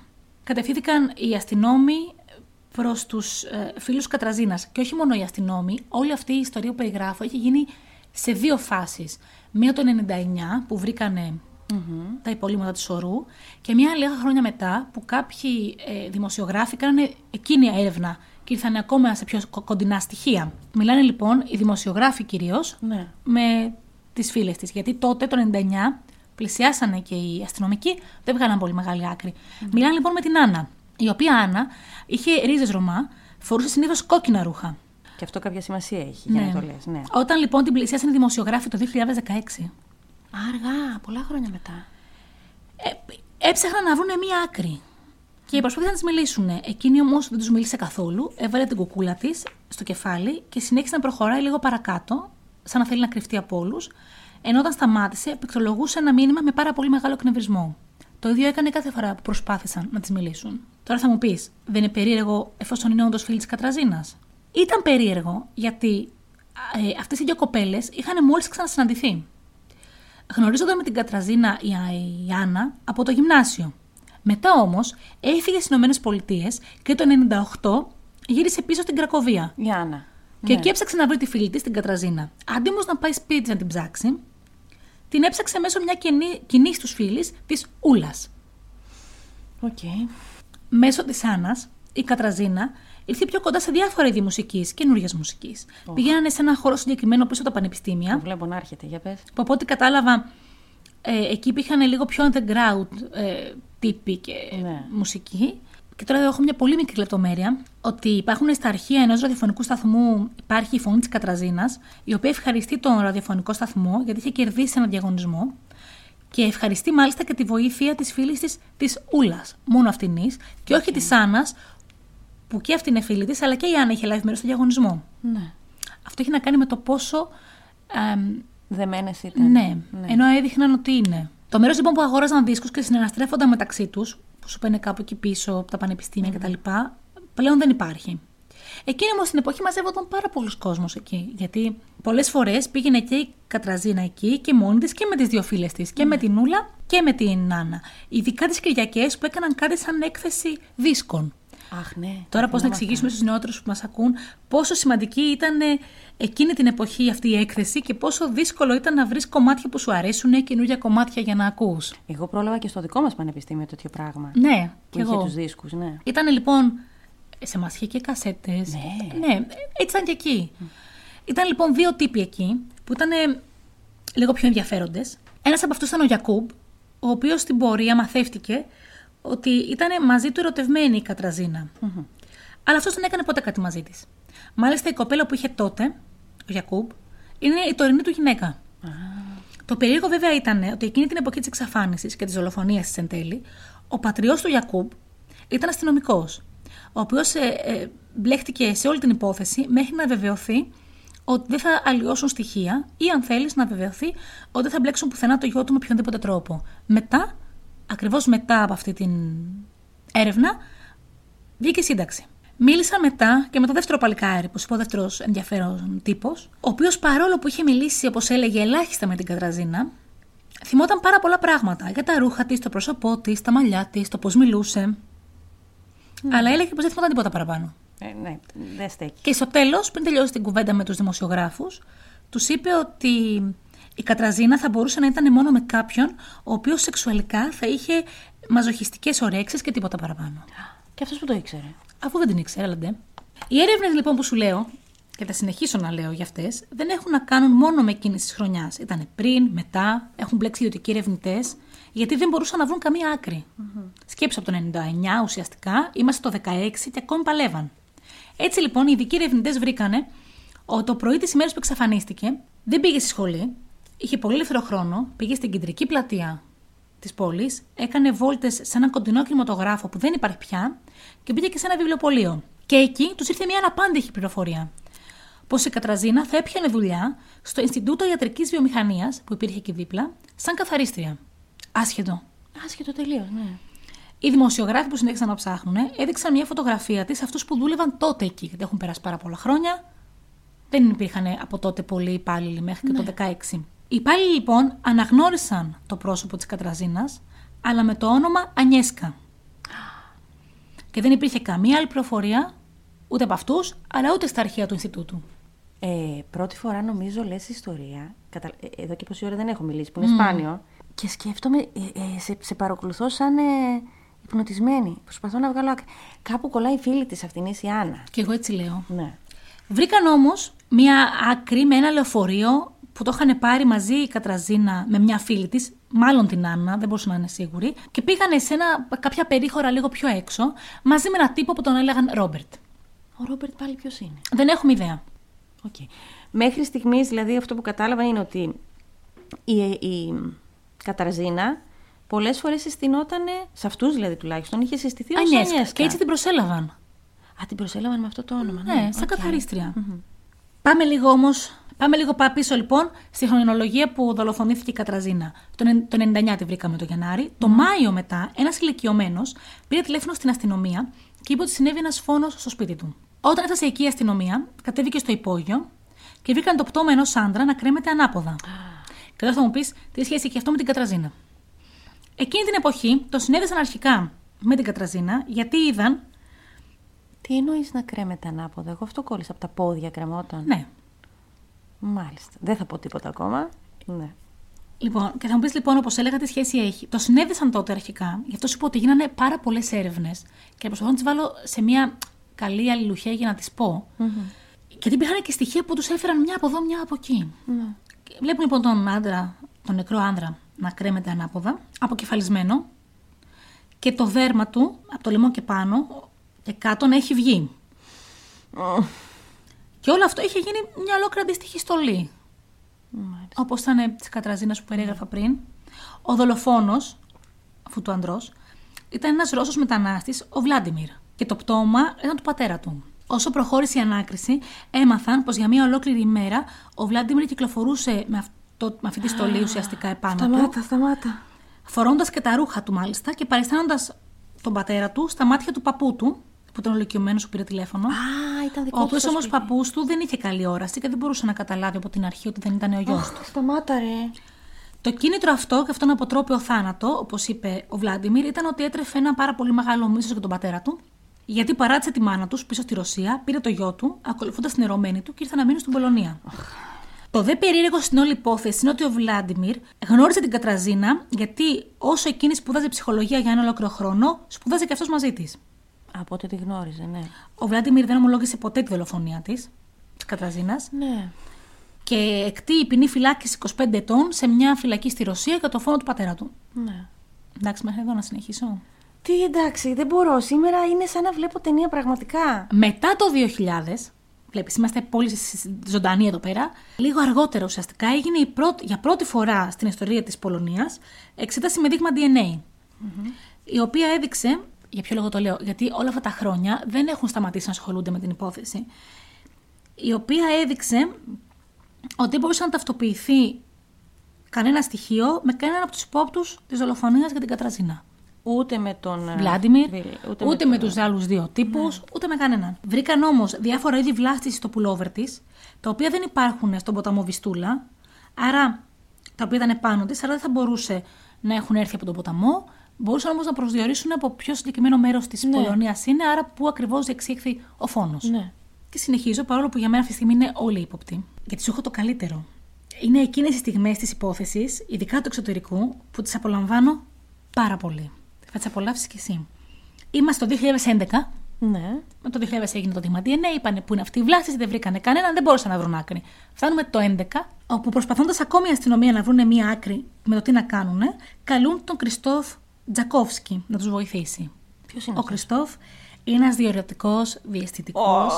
B: κατευθύνθηκαν οι αστυνόμοι προς τους ε, φίλους Κατραζίνας. Και όχι μόνο οι αστυνόμοι, όλη αυτή η ιστορία που περιγράφω έχει γίνει σε δύο φάσεις. Μία το 99 που βρήκανε τα υπολείμματα του σωρού και μία λίγα χρόνια μετά που κάποιοι ε, δημοσιογράφοι κάνανε εκείνη έρευνα και ήρθαν ακόμα σε πιο κο- κοντινά στοιχεία. Μιλάνε λοιπόν οι δημοσιογράφοι κυρίως
A: Ναι.
B: με τις φίλες της. Γιατί τότε το 99 πλησιάσανε και οι αστυνομικοί, δεν βγάλαν πολύ μεγάλη άκρη. Μιλάνε λοιπόν με την Άννα, η οποία Άννα είχε ρίζες Ρωμά, φορούσε συνήθως κόκκινα ρούχα.
A: Και αυτό κάποια σημασία έχει, για να το λες, ναι.
B: Όταν λοιπόν την πλησιάσανε οι δημοσιογράφοι το 2016,
A: Αργά, πολλά χρόνια μετά.
B: ε, έψαχναν να βρουν μία άκρη. Και προσπάθησαν να της μιλήσουν. Εκείνη όμως δεν τους μίλησε καθόλου. Έβαλε την κουκούλα της στο κεφάλι και συνέχισε να προχωράει λίγο παρακάτω, σαν να θέλει να κρυφτεί από όλους. Ενώ όταν σταμάτησε, πληκτρολογούσε ένα μήνυμα με πάρα πολύ μεγάλο εκνευρισμό. Το ίδιο έκανε κάθε φορά που προσπάθησαν να της μιλήσουν. Τώρα θα μου πεις, δεν είναι περίεργο εφόσον είναι όντως φίλη της Κατραζίνας; Ήταν περίεργο γιατί ε, αυτές οι δύο κοπέλες είχαν μόλις ξανασυναντηθεί. Γνωρίζονταν με την Κατραζίνα η, η Άννα από το γυμνάσιο. Μετά όμως έφυγε στις Ηνωμένες Πολιτείες και το 98 γύρισε πίσω στην Κρακοβία.
A: Η Άννα.
B: Και εκεί έψαξε να βρει τη φίλη της, την Κατραζίνα. Αντί όμως να πάει σπίτι της να την ψάξει, την έψαξε μέσω μια κοινή, κοινής τους φίλης της Ούλας.
A: Οκ.
B: Μέσω της Άννας, η Κατραζίνα ήρθε πιο κοντά σε διάφορα είδη μουσικής, καινούργια μουσικής. Πηγαίνανε σε ένα χώρο συγκεκριμένο πίσω από τα πανεπιστήμια.
A: Το βλέπω να έρχεται, για πες.
B: που από ό,τι κατάλαβα ε, εκεί υπήρχαν λίγο πιο underground ε, τύποι και
A: Ναι.
B: μουσική. Και τώρα έχω μια πολύ μικρή λεπτομέρεια ότι υπάρχουν στα αρχεία ενός ραδιοφωνικού σταθμού, υπάρχει η φωνή της Κατραζίνας, η οποία ευχαριστεί τον ραδιοφωνικό σταθμό γιατί είχε κερδίσει ένα διαγωνισμό και ευχαριστεί μάλιστα και τη βοήθεια της φίλης της της Ούλας, μόνο αυτήν και όχι της Άννας, που και αυτή είναι φίλη της, αλλά και η Άννα είχε λάβει μέρος στο διαγωνισμό.
A: Ναι.
B: Αυτό έχει να κάνει με το πόσο εμ,
A: Δεμένες ήταν.
B: ναι, ενώ έδειχναν ότι είναι. Το μέρος λοιπόν που αγόραζαν δίσκους και συναναστρέφονταν μεταξύ τους, που σου πάνε κάπου εκεί πίσω από τα πανεπιστήμια κτλ., πλέον δεν υπάρχει. Εκείνη όμως την εποχή μαζεύονταν πάρα πολλοί κόσμος εκεί. Γιατί πολλές φορές πήγαινε και η Κατραζίνα εκεί και μόνη της και με τις δύο φίλες της. Και με την Ούλα και με την Νάνα. Ειδικά τις Κυριακές που έκαναν κάτι σαν έκθεση δίσκων.
A: Αχ, ναι.
B: Τώρα, πώς να εξηγήσουμε στους νεότερους που μας ακούν πόσο σημαντική ήταν ε, εκείνη την εποχή αυτή η έκθεση και πόσο δύσκολο ήταν να βρεις κομμάτια που σου αρέσουν, καινούργια κομμάτια για να ακούς.
A: Εγώ πρόλαβα και στο δικό μας πανεπιστήμιο τέτοιο πράγμα.
B: Ναι,
A: Που
B: και
A: είχε
B: εγώ.
A: τους δίσκους, ναι.
B: Ήταν λοιπόν. Σε μας είχε και κασέτες.
A: Ναι.
B: ναι, έτσι ήταν και εκεί. Ήταν λοιπόν δύο τύποι εκεί που ήταν ε, λίγο πιο ενδιαφέροντες. Ένας από αυτούς ήταν ο Γιακούμπ, ο οποίος στην πορεία μαθεύτηκε ότι ήταν μαζί του ερωτευμένη η κατραζινα Αλλά αυτός δεν έκανε ποτέ κάτι μαζί της. Μάλιστα η κοπέλα που είχε τότε, ο Γιακούμπ, είναι η τωρινή του γυναίκα. Το περίεργο βέβαια ήταν ότι εκείνη την εποχή της εξαφάνισης και της δολοφονίας της εν τέλει, ο πατριός του Γιακούμπ ήταν αστυνομικός, ο οποίος ε, ε, μπλέχτηκε σε όλη την υπόθεση μέχρι να βεβαιωθεί ότι δεν θα αλλοιώσουν στοιχεία ή αν θέλεις να βεβαιωθεί ότι δεν θα μπλέξουν πουθενά το γιο του με οποιονδήποτε τρόπο. Μετά, ακριβώς μετά από αυτή την έρευνα, βγήκε σύνταξη. Μίλησα μετά και με το δεύτερο παλικάρι, που σου πω δεύτερος ενδιαφέρον τύπος, ο οποίος παρόλο που είχε μιλήσει, όπως έλεγε, ελάχιστα με την Κατραζίνα, θυμόταν πάρα πολλά πράγματα για τα ρούχα της, το πρόσωπό της, τα μαλλιά της, το πώς μιλούσε. Ναι. Αλλά έλεγε πως δεν θυμόταν τίποτα παραπάνω.
A: Ε, ναι, δεν στέκει.
B: Και στο τέλος, πριν τελειώσει την κουβέντα με τους δημοσιογράφους, τους είπε ότι η Κατραζίνα θα μπορούσε να ήταν μόνο με κάποιον ο οποίος σεξουαλικά θα είχε μαζοχιστικές ωρέξεις και τίποτα παραπάνω.
A: Και αυτός που το ήξερε.
B: Αφού δεν την ήξερε, έλαντε. Οι έρευνες λοιπόν που σου λέω, και θα συνεχίσω να λέω για αυτές, δεν έχουν να κάνουν μόνο με εκείνη της χρονιάς. Ήταν πριν, μετά, έχουν μπλέξει ιδιωτικοί ερευνητές, γιατί δεν μπορούσαν να βρουν καμία άκρη. Mm-hmm. Σκέψω από το 99 ουσιαστικά, είμαστε το 16 και ακόμη παλεύαν. Έτσι λοιπόν οι ειδικοί ερευνητές βρήκανε ότι το πρωί της ημέρας που εξαφανίστηκε δεν πήγε στη σχολή, είχε πολύ ελεύθερο χρόνο, πήγε στην κεντρική πλατεία της πόλης, έκανε βόλτες σε έναν κοντινό κινηματογράφο που δεν υπάρχει πια και πήγε και σε ένα βιβλιοπωλείο. Και εκεί τους ήρθε μια αναπάντηχη πληροφορία. Πως η Κατραζίνα θα έπιανε δουλειά στο Ινστιτούτο Ιατρικής Βιομηχανίας που υπήρχε εκεί δίπλα, σαν καθαρίστρια. Άσχετο.
A: Άσχετο τελείως, ναι.
B: Οι δημοσιογράφοι που συνέχισαν να ψάχνουν έδειξαν μια φωτογραφία της αυτούς που δούλευαν τότε εκεί, γιατί έχουν περάσει πάρα πολλά χρόνια. Δεν υπήρχαν από τότε πολλοί υπάλληλοι μέχρι και το 16. Ναι. Οι υπάλληλοι λοιπόν αναγνώρισαν το πρόσωπο της Κατραζίνας, αλλά με το όνομα Ανιέσκα. Και δεν υπήρχε καμία άλλη πληροφορία ούτε από αυτούς, αλλά ούτε στα αρχεία του Ινστιτούτου.
A: Ε, πρώτη φορά νομίζω λες ιστορία. Κατα... Ε, εδώ και πόση ώρα δεν έχω μιλήσει, που είναι mm. σπάνιο. Και σκέφτομαι, ε, ε, σε, σε παρακολουθώ σαν ε, υπνοτισμένη. Προσπαθώ να βγάλω άκρη. Κάπου κολλάει η φίλη της αυτήν η Άννα.
B: Και εγώ έτσι λέω.
A: Ναι.
B: Βρήκαν όμως μία άκρη με ένα λεωφορείο που το είχαν πάρει μαζί η Κατραζίνα με μια φίλη της, μάλλον την Άννα, δεν μπορούσα να είναι σίγουρη, και πήγανε σε ένα, κάποια περίχωρα λίγο πιο έξω, μαζί με ένα τύπο που τον έλεγαν Ρόμπερτ.
A: Ο Ρόμπερτ πάλι ποιος είναι;
B: Δεν έχουμε ιδέα.
A: Okay. Μέχρι στιγμής, δηλαδή, αυτό που κατάλαβα είναι ότι η, η Κατραζίνα πολλές φορές συστηνόταν, σε αυτούς δηλαδή τουλάχιστον, είχε συστηθεί ως Ανιέσκα.
B: Και έτσι την προσέλαβαν.
A: Α, την προσέλαβαν με αυτό το όνομα. Ναι,
B: ναι σαν okay. καθαρίστρια. Mm-hmm. Πάμε λίγο όμως. Πάμε λίγο πίσω λοιπόν στη χρονολογία που δολοφονήθηκε η Κατραζίνα. Το, το 99 τη βρήκαμε το Γενάρη. Το Μάιο μετά, ένας ηλικιωμένος πήρε τηλέφωνο στην αστυνομία και είπε ότι συνέβη ένας φόνος στο σπίτι του. Όταν έφτασε εκεί η αστυνομία, κατέβηκε στο υπόγειο και βρήκαν το πτώμα ενός άντρα να κρέμεται ανάποδα. Και τώρα θα μου πεις τι σχέση έχει αυτό με την Κατραζίνα; Εκείνη την εποχή το συνέδεσαν αρχικά με την Κατραζίνα γιατί είδαν.
A: Τι εννοείς να κρέμεται ανάποδα, Εγώ αυτό κόλλησα από τα πόδια κρεμόταν.
B: Ναι.
A: Μάλιστα. Δεν θα πω τίποτα ακόμα. Ναι.
B: Λοιπόν, και θα μου πεις λοιπόν, όπως έλεγα, τι σχέση έχει. Το συνέδεσαν τότε αρχικά. Γι' αυτό σου πω ότι γίνανε πάρα πολλές έρευνες και προσπαθώ να τις βάλω σε μια καλή αλληλουχία για να τις πω. Mm-hmm. Γιατί υπήρχαν και στοιχεία που τους έφεραν μια από εδώ, μια από εκεί. Mm-hmm. Βλέπουν λοιπόν τον άντρα, τον νεκρό άντρα, να κρέμεται ανάποδα, αποκεφαλισμένο και το δέρμα του, από το λαιμό και πάνω και κάτω, να έχει βγει. Και όλο αυτό είχε γίνει μια ολόκληρη αντίστοιχη στολή. Όπως ήταν της Κατραζίνας που περιέγραφα πριν. Ο δολοφόνος, αφού του ανδρός, ήταν ένας Ρώσος μετανάστης, ο Βλάντιμιρ. Και το πτώμα ήταν του πατέρα του. Όσο προχώρησε η ανάκριση, έμαθαν πως για μία ολόκληρη ημέρα ο Βλάντιμιρ κυκλοφορούσε με, αυτό, με αυτή τη στολή ουσιαστικά επάνω
A: σταμάτα, του. Σταμάτα, σταμάτα.
B: Φορώντας και τα ρούχα του μάλιστα και παριστάνοντας τον πατέρα του στα μάτια του παππού του, που ήταν ολοκληρωμένος που πήρε τηλέφωνο.
A: Α, ήταν δικό
B: Ο οποίος όμως παππούς του δεν είχε καλή όραση και δεν μπορούσε να καταλάβει από την αρχή ότι δεν ήταν ο γιος του.
A: Σταμάτα, ρε.
B: Το κίνητρο αυτό και αυτόν αποτρόπαιο θάνατο, όπως είπε ο Βλάντιμιρ, ήταν ότι έτρεφε ένα πάρα πολύ μεγάλο μίσος για τον πατέρα του γιατί παράτησε τη μάνα τους πίσω στη Ρωσία, πήρε το γιο του, ακολουθώντας την ερωμένη του και ήρθε να μείνει στην Πολωνία. Το δε περίεργο στην όλη υπόθεση είναι ότι ο Βλάντιμιρ γνώρισε την Κατραζίνα γιατί όσο εκείνη σπούδαζε ψυχολογία για ένα ολόκληρο χρόνο, σπούδαζε και αυτός μαζί της.
A: Από τότε τη γνώριζε, ναι.
B: Ο Βλάντιμιρ δεν ομολόγησε ποτέ τη δολοφονία της. της Κατραζίνας.
A: Ναι.
B: Και εκτεί ποινή φυλάκιση 25 ετών σε μια φυλακή στη Ρωσία για το φόνο του πατέρα του.
A: ναι.
B: Εντάξει, μέχρι εδώ να συνεχίσω.
A: Τι εντάξει, δεν μπορώ. Σήμερα είναι σαν να βλέπω ταινία πραγματικά.
B: Μετά το 2000, βλέπεις, είμαστε πολύ ζωντανοί εδώ πέρα, λίγο αργότερα ουσιαστικά έγινε η πρώτη, για πρώτη φορά στην ιστορία της Πολωνίας εξέταση με δείγμα DNA, η οποία έδειξε, για ποιο λόγο το λέω, γιατί όλα αυτά τα χρόνια δεν έχουν σταματήσει να ασχολούνται με την υπόθεση, η οποία έδειξε ότι δεν μπορούσε να ταυτοποιηθεί κανένα στοιχείο με κανέναν από τους υπόπτους της δολοφονίας για την Κατραζίνα.
A: Ούτε με τον. ε,
B: Βλάντιμιρ,
A: Βίλ,
B: ούτε, με,
A: τον-
B: τους άλλους δύο τύπους, ούτε με κανέναν. Βρήκαν όμως διάφορα είδη βλάστησης στο πουλόβερ της, τα οποία δεν υπάρχουν στον ποταμό Βιστούλα, άρα τα οποία ήταν πάνω της, άρα δεν θα μπορούσε να έχουν έρθει από τον ποταμό. Μπορούσαν όμως να προσδιορίσουν από ποιο συγκεκριμένο μέρος της
A: Ναι.
B: Πολωνίας είναι, άρα πού ακριβώς διεξήχθη ο φόνος.
A: Ναι.
B: Και συνεχίζω, παρόλο που για μένα αυτή τη στιγμή είναι όλοι ύποπτοι. Γιατί σου έχω το καλύτερο. Είναι εκείνες οι στιγμές της υπόθεσης, ειδικά του εξωτερικού, που τις απολαμβάνω πάρα πολύ. Θα τις απολαύσεις κι εσύ. Είμαστε το 2011.
A: Ναι.
B: Με το 2000 έγινε το δείγμα DNA, είπανε που είναι αυτή η βλάστηση, δεν βρήκανε κανέναν, δεν μπορούσαν να βρουν άκρη. Φτάνουμε το 11, όπου προσπαθώντας ακόμη η αστυνομία να βρουν μία άκρη με το τι να κάνουν, καλούν τον Κριστόφ Τζακόφσκι να τους βοηθήσει.
A: Ποιος είναι.
B: Ο Κριστόφ είναι ένας διορατικό διαισθητικό.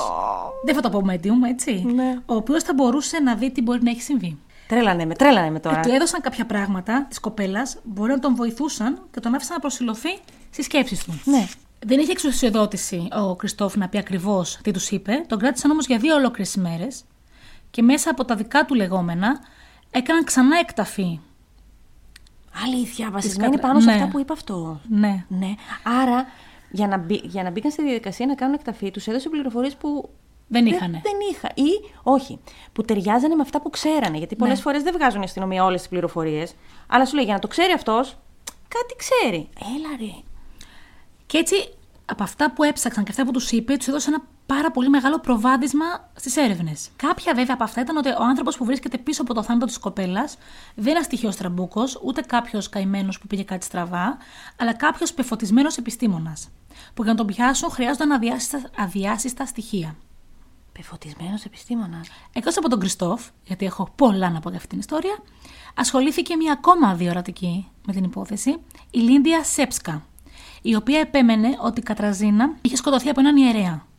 B: Δεν θα το πω medium, έτσι.
A: Ναι.
B: Ο οποίος θα μπορούσε να δει τι μπορεί να έχει συμβεί.
A: Τρέλανε με, τρέλανε με τώρα.
B: Και του έδωσαν κάποια πράγματα της κοπέλας, μπορεί να τον βοηθούσαν και τον άφησαν να προσιλωθεί στις σκέψεις του.
A: Ναι.
B: Δεν είχε εξουσιοδότηση ο Κριστόφ να πει ακριβώς τι τους είπε. Τον κράτησαν όμως για δύο ολόκληρες ημέρες και μέσα από τα δικά του λεγόμενα έκαναν ξανά εκταφή.
A: Αλήθεια, βασισμένη
B: κατρα-
A: πάνω σε
B: Ναι.
A: αυτά που είπα αυτό.
B: Ναι.
A: Ναι. Άρα, για να, μπει, για να μπήκαν στη διαδικασία να κάνουν εκταφή, τους έδωσε πληροφορίες που.
B: Δεν είχανε.
A: Δεν, είχα. Ή όχι. Που ταιριάζανε με αυτά που ξέρανε. Γιατί πολλές
B: Ναι.
A: φορές δεν βγάζουν η αστυνομία όλες τις πληροφορίες. Αλλά σου λέει για να το ξέρει αυτός, κάτι ξέρει. Έλα ρε.
B: Και έτσι, από αυτά που έψαξαν και αυτά που τους είπε, τους έδωσε ένα πάρα πολύ μεγάλο προβάδισμα στις έρευνες. Κάποια βέβαια από αυτά ήταν ότι ο άνθρωπος που βρίσκεται πίσω από το θάνατο της κοπέλας δεν είναι τυχαίος τραμπούκος, ούτε κάποιος καημένος που πήγε κάτι στραβά, αλλά κάποιος πεφωτισμένος επιστήμονας. Που για να τον πιάσουν χρειάζονταν αδιάσυστα, αδιάσυστα στοιχεία.
A: Πεφωτισμένος επιστήμονας.
B: Εκτός από τον Κριστόφ, γιατί έχω πολλά να πω για αυτή την ιστορία, ασχολήθηκε μια ακόμα διορατική με την υπόθεση, η Λίντια Σέψκα, η οποία επέμενε ότι η Κατραζίνα είχε σκοτωθεί από έναν ιερέα.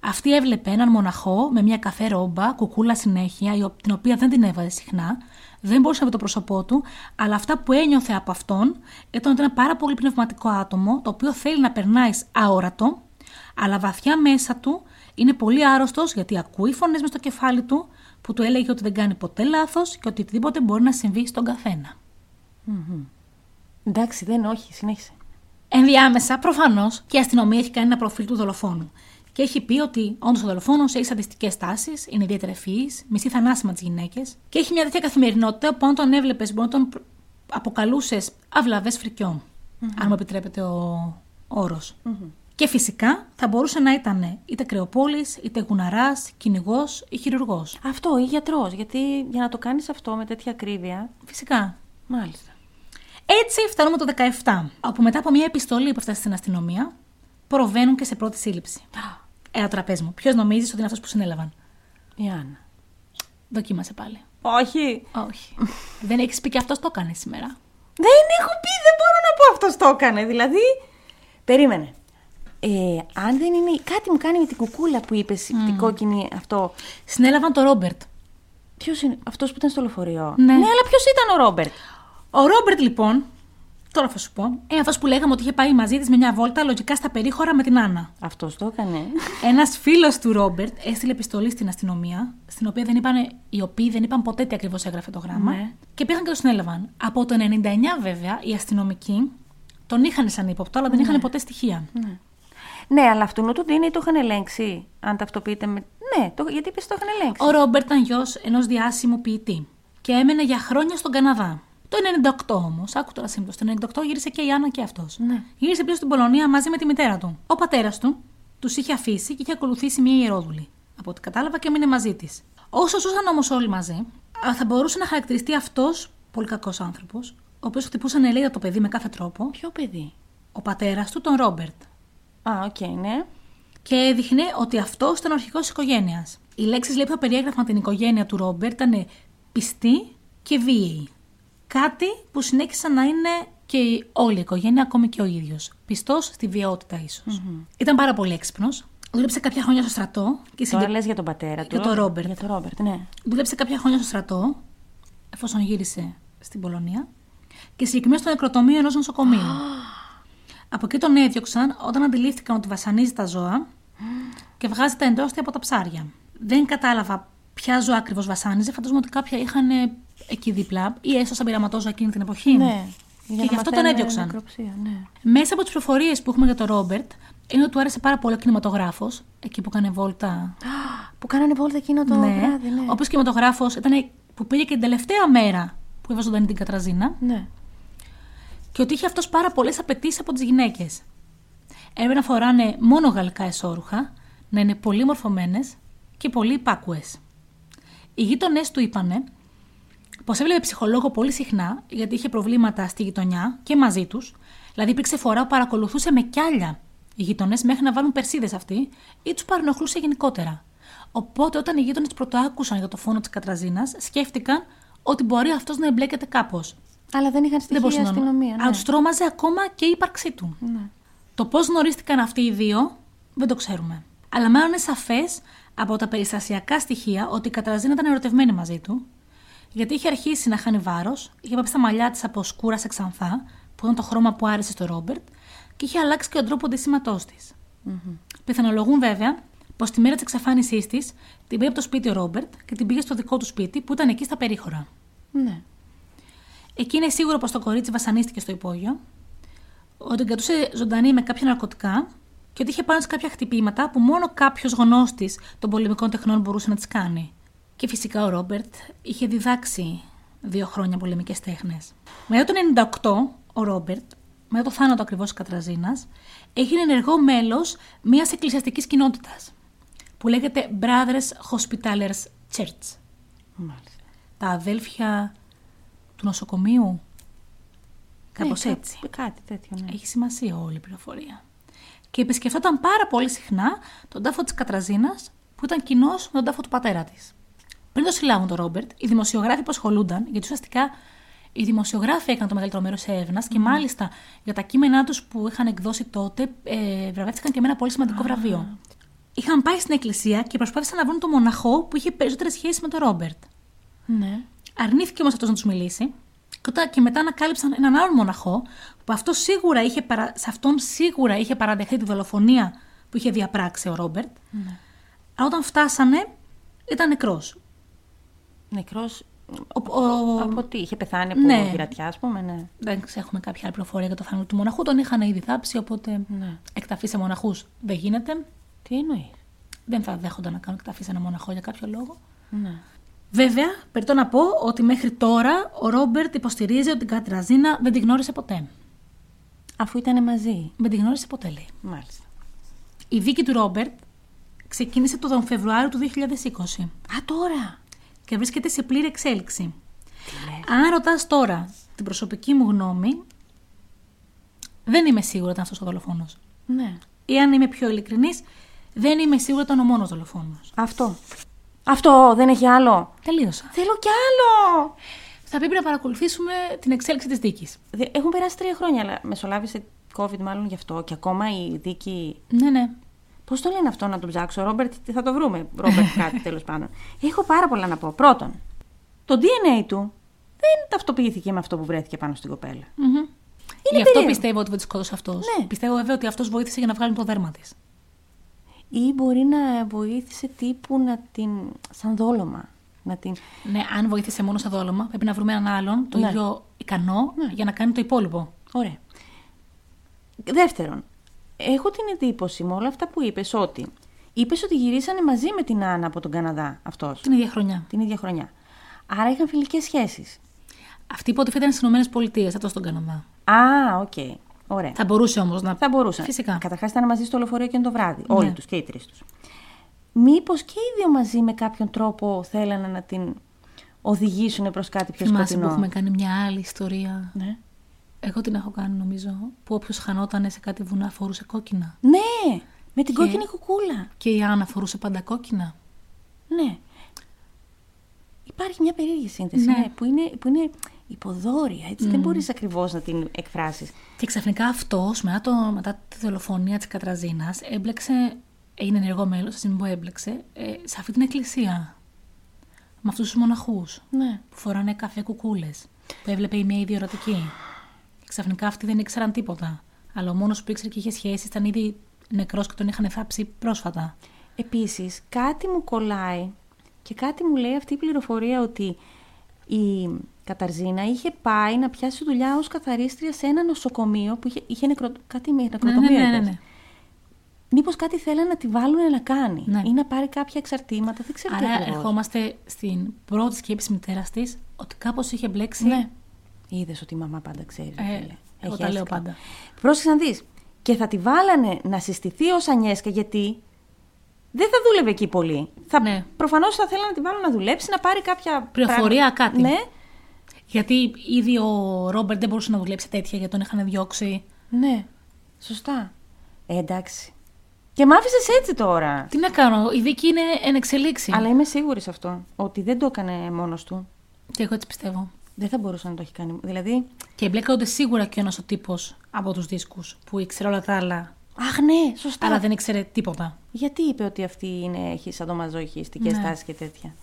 B: Αυτή έβλεπε έναν μοναχό με μια καφέ ρόμπα, κουκούλα συνέχεια, η ο- την οποία δεν την έβαζε συχνά, δεν μπορούσε να δει το πρόσωπό του, αλλά αυτά που ένιωθε από αυτόν ήταν ότι είναι ένα πάρα πολύ πνευματικό άτομο, το οποίο θέλει να περνάει αόρατο, αλλά βαθιά μέσα του είναι πολύ άρρωστος γιατί ακούει φωνές μες στο κεφάλι του που του έλεγε ότι δεν κάνει ποτέ λάθος και ότι οτιδήποτε μπορεί να συμβεί στον καθένα.
A: Εντάξει, δεν, όχι, συνέχισε.
B: Ενδιάμεσα, προφανώς, και η αστυνομία έχει κάνει ένα προφίλ του δολοφόνου. Και έχει πει ότι όντως ο δολοφόνος έχει σαντιστικέ τάσεις, είναι ιδιαίτερα ευφυής, μισεί θανάσιμα τις γυναίκες και έχει μια τέτοια καθημερινότητα που αν τον έβλεπες μπορεί να τον αποκαλούσες αυλαβές Αν μου επιτρέπετε ο όρος. Και φυσικά θα μπορούσε να ήταν είτε κρεοπόλης, είτε γουναράς, κυνηγός ή χειρουργός.
A: Αυτό, ή γιατρός. Γιατί για να το κάνεις αυτό με τέτοια ακρίβεια.
B: Φυσικά.
A: Μάλιστα.
B: Έτσι φτάνουμε το 17, όπου μετά από μια επιστολή που έφτασε στην αστυνομία, προβαίνουν και σε πρώτη σύλληψη. Ένα τραπέζι μου. Ποιος νομίζεις ότι είναι αυτός που συνέλαβαν;
A: Η Άννα.
B: Δοκίμασε πάλι.
A: Όχι.
B: Όχι. Δεν έχεις πει και αυτός το έκανε σήμερα;
A: Δεν έχω πει, δεν μπορώ να πω αυτός το έκανε. Δηλαδή. Περίμενε. Ε, αν δεν είναι. Κάτι μου κάνει με την κουκούλα που είπες, την κόκκινη αυτό.
B: Συνέλαβαν τον Ρόμπερτ.
A: Ποιος είναι, αυτός που ήταν στο λεωφορείο.
B: Ναι.
A: αλλά ποιος ήταν ο Ρόμπερτ;
B: Ο Ρόμπερτ, λοιπόν, τώρα θα σου πω, είναι αυτός που λέγαμε ότι είχε πάει μαζί της με μια βόλτα λογικά στα περίχωρα με την Άννα.
A: Αυτός το έκανε.
B: Ένας φίλος του Ρόμπερτ έστειλε επιστολή στην αστυνομία, στην οποία δεν είπαν, οι οποίοι δεν είπαν ποτέ τι ακριβώς έγραφε το γράμμα.
A: Ναι.
B: Και πήγαν και το συνέλαβαν. Από το 99, βέβαια, οι αστυνομικοί τον είχαν σαν ύποπτο, αλλά δεν είχαν ποτέ στοιχεία.
A: ναι, αλλά αυτού του Ντίνι το είχαν ελέγξει. Αν ταυτοποιείται με. Ναι, το, γιατί είπες το είχαν ελέγξει;
B: Ο Ρόμπερτ ήταν γιος ενός διάσημου ποιητή και έμενε για χρόνια στον Καναδά. Το 98 όμως, άκου τώρα σύμπτωση, το 98 γύρισε και η Άννα και αυτός.
A: Ναι.
B: Γύρισε πίσω στην Πολωνία μαζί με τη μητέρα του. Ο πατέρας του τους είχε αφήσει και είχε ακολουθήσει μια ιερόδουλη. Από ό,τι κατάλαβα και έμεινε μαζί της. Όσο ζούσαν όμως όλοι μαζί, α, θα μπορούσε να χαρακτηριστεί αυτός πολύ κακός άνθρωπος, ο οποίος χτυπούσε έλεγχε το παιδί με κάθε τρόπο,
A: Ποιο παιδί;
B: ο πατέρας του, τον Ρόμπερτ.
A: Α, οκ, ναι.
B: Και έδειχνε ότι αυτός ήταν ο αρχηγός της οικογένειας. Οι λέξεις λέει που θα περιέγραφαν την οικογένεια του Ρόμπερτ ήταν πιστή και βίαιη. Κάτι που συνέχισαν να είναι και η- όλη η οικογένεια, ακόμη και ο ίδιος. Πιστός στη βιαιότητα, ίσως. Ήταν πάρα πολύ έξυπνος. Δούλεψε κάποια χρόνια στο στρατό και
A: Τώρα
B: συγκεκ-
A: λες για τον πατέρα του.
B: Για τον Ρόμπερτ.
A: Για τον Ρόμπερτ, ναι.
B: Δούλεψε κάποια χρόνια στο στρατό, εφόσον γύρισε στην Πολωνία, και συγκεκριμένα στο νεκροτομείο ενός νοσοκομείου. από εκεί τον έδιωξαν όταν αντιλήφθηκαν ότι βασανίζει τα ζώα και βγάζει τα εντόστια από τα ψάρια. Δεν κατάλαβα ποια ζώα ακριβώς βασάνιζε, φαντάζομαι ότι κάποια είχαν ε, εκεί δίπλα ή έστω σαν πειραματόζωα εκείνη την εποχή.
A: Ναι.
B: Και
A: να
B: γι' αυτό τον
A: μαθαίνουν
B: έδιωξαν.
A: νεκροψία, ναι.
B: Μέσα από τις πληροφορίες που έχουμε για τον Ρόμπερτ είναι ότι του άρεσε πάρα πολύ ο κινηματογράφος, εκεί που έκανε βόλτα
A: Που κάνανε βόλτα εκείνο το
B: ναι.
A: βράδυ, ναι.
B: Ο οποίο κινηματογράφος ήταν που πήγε και την τελευταία μέρα που έβαζε ζωντανή την Κατραζίνα
A: Ναι.
B: και ότι είχε αυτός πάρα πολλές απαιτήσεις από τις γυναίκες. Έπρεπε να φοράνε μόνο γαλλικά εσόρουχα, να είναι πολύ μορφωμένες και πολύ υπάκουες. Οι γείτονές του είπανε πω έβλεπε ψυχολόγο πολύ συχνά γιατί είχε προβλήματα στη γειτονιά και μαζί τους. Δηλαδή, υπήρξε φορά που παρακολουθούσε με κιάλια οι γείτονες μέχρι να βάλουν περσίδες αυτοί ή τους παρενοχλούσε γενικότερα. Οπότε, όταν οι γείτονες πρωτοάκουσαν για το φόνο της Κατραζίνας, σκέφτηκαν ότι μπορεί αυτός να εμπλέκεται κάπως.
A: Αλλά δεν είχαν
B: Δεν
A: στοιχεία
B: μπορούσε να
A: αστυνομία. Ναι.
B: Αλλά του τρόμαζε ακόμα και η ύπαρξή του.
A: ναι.
B: Το πώς γνωρίστηκαν αυτοί οι δύο δεν το ξέρουμε. Αλλά μάλλον είναι σαφές από τα περιστασιακά στοιχεία ότι η Κατραζίνα ήταν ερωτευμένη μαζί του, γιατί είχε αρχίσει να χάνει βάρος, είχε πάψει τα μαλλιά της από σκούρα σε ξανθά, που ήταν το χρώμα που άρεσε στο Ρόμπερτ, και είχε αλλάξει και τον τρόπο ντυσίματό της. Πιθανολογούν βέβαια πως τη μέρα της εξαφάνισής της την πήρε από το σπίτι ο Ρόμπερτ και την πήγε στο δικό του σπίτι που ήταν εκεί στα περίχωρα.
A: ναι.
B: Εκεί είναι σίγουρο πως το κορίτσι βασανίστηκε στο υπόγειο, ότι την κρατούσε ζωντανή με κάποια ναρκωτικά και ότι είχε πάνω σε κάποια χτυπήματα που μόνο κάποιος γνώστης των πολεμικών τεχνών μπορούσε να τις κάνει. Και φυσικά ο Ρόμπερτ είχε διδάξει δύο χρόνια πολεμικές τέχνες. Μετά το 98, ο Ρόμπερτ, μετά το θάνατο ακριβώς της Κατραζίνας, έγινε ενεργό μέλος μιας εκκλησιαστικής κοινότητας που λέγεται Brothers Hospitalers Church.
A: Μάλιστα.
B: Τα αδέλφια του νοσοκομείου. Κάπως
A: Ναι,
B: έτσι.
A: κά- Κάτι τέτοιο, ναι.
B: Έχει σημασία όλη η πληροφορία. Και επισκεφτόταν πάρα πολύ συχνά τον τάφο της Κατραζίνας, που ήταν κοινός με τον τάφο του πατέρα της. Πριν το συλλάβουν τον Ρόμπερτ, οι δημοσιογράφοι που ασχολούνταν, γιατί ουσιαστικά οι δημοσιογράφοι έκαναν το μεγαλύτερο μέρος έρευνας και μάλιστα για τα κείμενά τους που είχαν εκδώσει τότε, ε, βραβεύτηκαν και με ένα πολύ σημαντικό βραβείο. Είχαν πάει στην εκκλησία και προσπάθησαν να βρουν τον μοναχό που είχε περισσότερες σχέσεις με τον Ρόμπερτ.
A: Ναι.
B: Αρνήθηκε όμως αυτός να τους μιλήσει. Και, όταν- και μετά ανακάλυψαν έναν άλλον μοναχό που αυτό σίγουρα είχε παρα... σε αυτόν σίγουρα είχε παραδεχθεί τη δολοφονία που είχε διαπράξει ο Ρόμπερτ. Αλλά όταν φτάσανε ήταν νεκρός.
A: Νεκρός
B: Ο, ο-
A: από τι, είχε πεθάνει από
B: Ναι.
A: πειρατιά, ας πούμε, ναι.
B: Δεν έχουμε κάποια άλλη πληροφορία για το θάνατο του μοναχού. Τον είχαν ήδη θάψει, οπότε
A: Ναι.
B: εκταφής σε μοναχούς δεν γίνεται.
A: Τι εννοείς;
B: Δεν θα δέχονταν να κάνουν εκταφή σε ένα μοναχό για κάποιο λόγο.
A: Ναι.
B: Βέβαια, περιττώ να πω ότι μέχρι τώρα ο Ρόμπερτ υποστηρίζει ότι την Κατραζίνα δεν την γνώρισε ποτέ.
A: Αφού ήταν μαζί.
B: Δεν την γνώρισε ποτέ, λέει.
A: Μάλιστα.
B: Η δίκη του Ρόμπερτ ξεκίνησε τον Φεβρουάριο του 2020
A: Α, τώρα.
B: Και βρίσκεται σε πλήρη εξέλιξη.
A: Τι λες.
B: Αν ρωτάς τώρα την προσωπική μου γνώμη, δεν είμαι σίγουρη ότι ήταν αυτός ο δολοφόνος.
A: Ναι.
B: Ή αν είμαι πιο ειλικρινής, δεν είμαι σίγουρη ότι ήταν ο μόνος δολοφόνος.
A: Αυτό. Αυτό, δεν έχει άλλο.
B: Τελείωσα.
A: Θέλω κι άλλο.
B: Θα πρέπει να παρακολουθήσουμε την εξέλιξη της δίκης.
A: Δε- Έχουν περάσει τρία χρόνια, αλλά μεσολάβησε COVID μάλλον γι' αυτό. Και ακόμα η δίκη.
B: Ναι, ναι.
A: Πώς το λένε αυτό να τον ψάξω, Ρόμπερτ, τι θα το βρούμε. Ρόμπερτ, κάτι τέλος πάντων. Έχω πάρα πολλά να πω. Πρώτον, το DNA του δεν ταυτοποιήθηκε με αυτό που βρέθηκε πάνω στην κοπέλα.
B: Μμμ.
A: Είναι
B: Γι' αυτό
A: περίεργο.
B: πιστεύω ότι δεν τη σκότωσε αυτό.
A: Ναι.
B: Πιστεύω βέβαια ότι αυτός βοήθησε για να βγάλουν το δέρμα της.
A: Ή μπορεί να βοήθησε τύπου να την. σαν δόλωμα. Να την.
B: Ναι, αν βοήθησε μόνο σε δόλωμα, πρέπει να βρούμε έναν άλλον το
A: Ναι.
B: ίδιο ικανό
A: Ναι.
B: για να κάνει το υπόλοιπο.
A: Ωραία. Δεύτερον, έχω την εντύπωση με όλα αυτά που είπες ότι είπες ότι γυρίσανε μαζί με την Άννα από τον Καναδά αυτός,
B: Την ίδια χρονιά.
A: την ίδια χρονιά. Άρα είχαν φιλικές σχέσεις.
B: Αυτή υποτίθεται ήταν στις ΗΠΑ, αυτός στον Καναδά.
A: Α, οκ. Ωραία.
B: Θα μπορούσε όμως να.
A: Θα μπορούσαν.
B: Φυσικά.
A: Καταρχάς ήταν μαζί στο λεωφορείο και το βράδυ.
B: Ναι.
A: Όλοι τους και οι τρεις τους. Μήπως και οι δύο μαζί με κάποιον τρόπο θέλανε να την οδηγήσουν προς κάτι πιο
B: Θυμάσαι που
A: σκοτεινό.
B: έχουμε κάνει μια άλλη ιστορία.
A: Ναι.
B: Εγώ την έχω κάνει νομίζω. Που όποιος χανόταν σε κάτι βουνά φορούσε κόκκινα.
A: ναι, με την
B: Και-
A: κόκκινη κουκούλα.
B: Και η Άννα φορούσε πάντα κόκκινα.
A: Ναι. Υπάρχει μια περίεργη σύνθεση
B: Ναι.
A: ναι, που, είναι, που είναι υποδόρια, έτσι. Δεν μπορείς ακριβώς να την εκφράσεις.
B: Και ξαφνικά αυτός, μετά, το, μετά τη δολοφονία της Κατραζίνας, έμπλεξε. Είναι ενεργό μέλος, α μην πω έμπλεξε, ε, σε αυτή την εκκλησία. Με αυτούς τους μοναχούς
A: Ναι.
B: που φοράνε καφέ κουκούλες. Που έβλεπε η μία ιδιορατική. Και ξαφνικά αυτοί δεν ήξεραν τίποτα. Αλλά ο μόνος που ήξερε και είχε σχέση ήταν ήδη νεκρός και τον είχαν θάψει πρόσφατα.
A: Επίσης, κάτι μου κολλάει και κάτι μου λέει αυτή η πληροφορία ότι η Καταρζίνα είχε πάει να πιάσει δουλειά ως καθαρίστρια σε ένα νοσοκομείο που είχε, είχε νεκρο... κάτι με νεκροτομείο.
B: ναι, ναι, ναι,
A: είπες.
B: ναι.
A: Μήπως κάτι θέλανε να τη βάλουν να κάνει
B: Ναι.
A: ή να πάρει κάποια εξαρτήματα, δεν ξέρω τι
B: Άρα
A: ακριβώς.
B: ερχόμαστε στην πρώτη σκέψη μητέρας της ότι κάπως είχε μπλέξει.
A: Ναι. Είδες ότι η μαμά πάντα ξέρει.
B: Ε,
A: φίλε.
B: εγώ
A: Έχει
B: τα λέω
A: έστιχα.
B: πάντα.
A: Πρόσεξε να δεις. Και θα τη βάλανε να συστηθεί ως Ανιέσκα γιατί δεν θα δούλευε εκεί πολύ. Θα,
B: Ναι.
A: Προφανώς θα θέλανε να τη βάλουν να δουλέψει, να πάρει κάποια...
B: Πληροφορία,
A: πράγματα.
B: κάτι.
A: Ναι,
B: Γιατί ήδη ο Ρόμπερτ δεν μπορούσε να δουλέψει τέτοια γιατί τον είχαν διώξει.
A: ναι. Σωστά. Ε, εντάξει. Και μ' άφησες έτσι τώρα.
B: Τι να κάνω, η δίκη είναι εν εξελίξη.
A: Αλλά είμαι σίγουρη σε αυτό. Ότι δεν το έκανε μόνος του.
B: Και εγώ έτσι πιστεύω.
A: Δεν θα μπορούσε να το έχει κάνει. Δηλαδή.
B: Και εμπλέκονται σίγουρα και ο ένας ο τύπος από τους δίσκους που ήξερε όλα τα άλλα,
A: Αχ, ναι, σωστά.
B: αλλά δεν ήξερε τίποτα.
A: Γιατί είπε ότι αυτή είναι, έχει σαντομαζοχιστικές
B: Ναι.
A: τάσεις και τέτοια;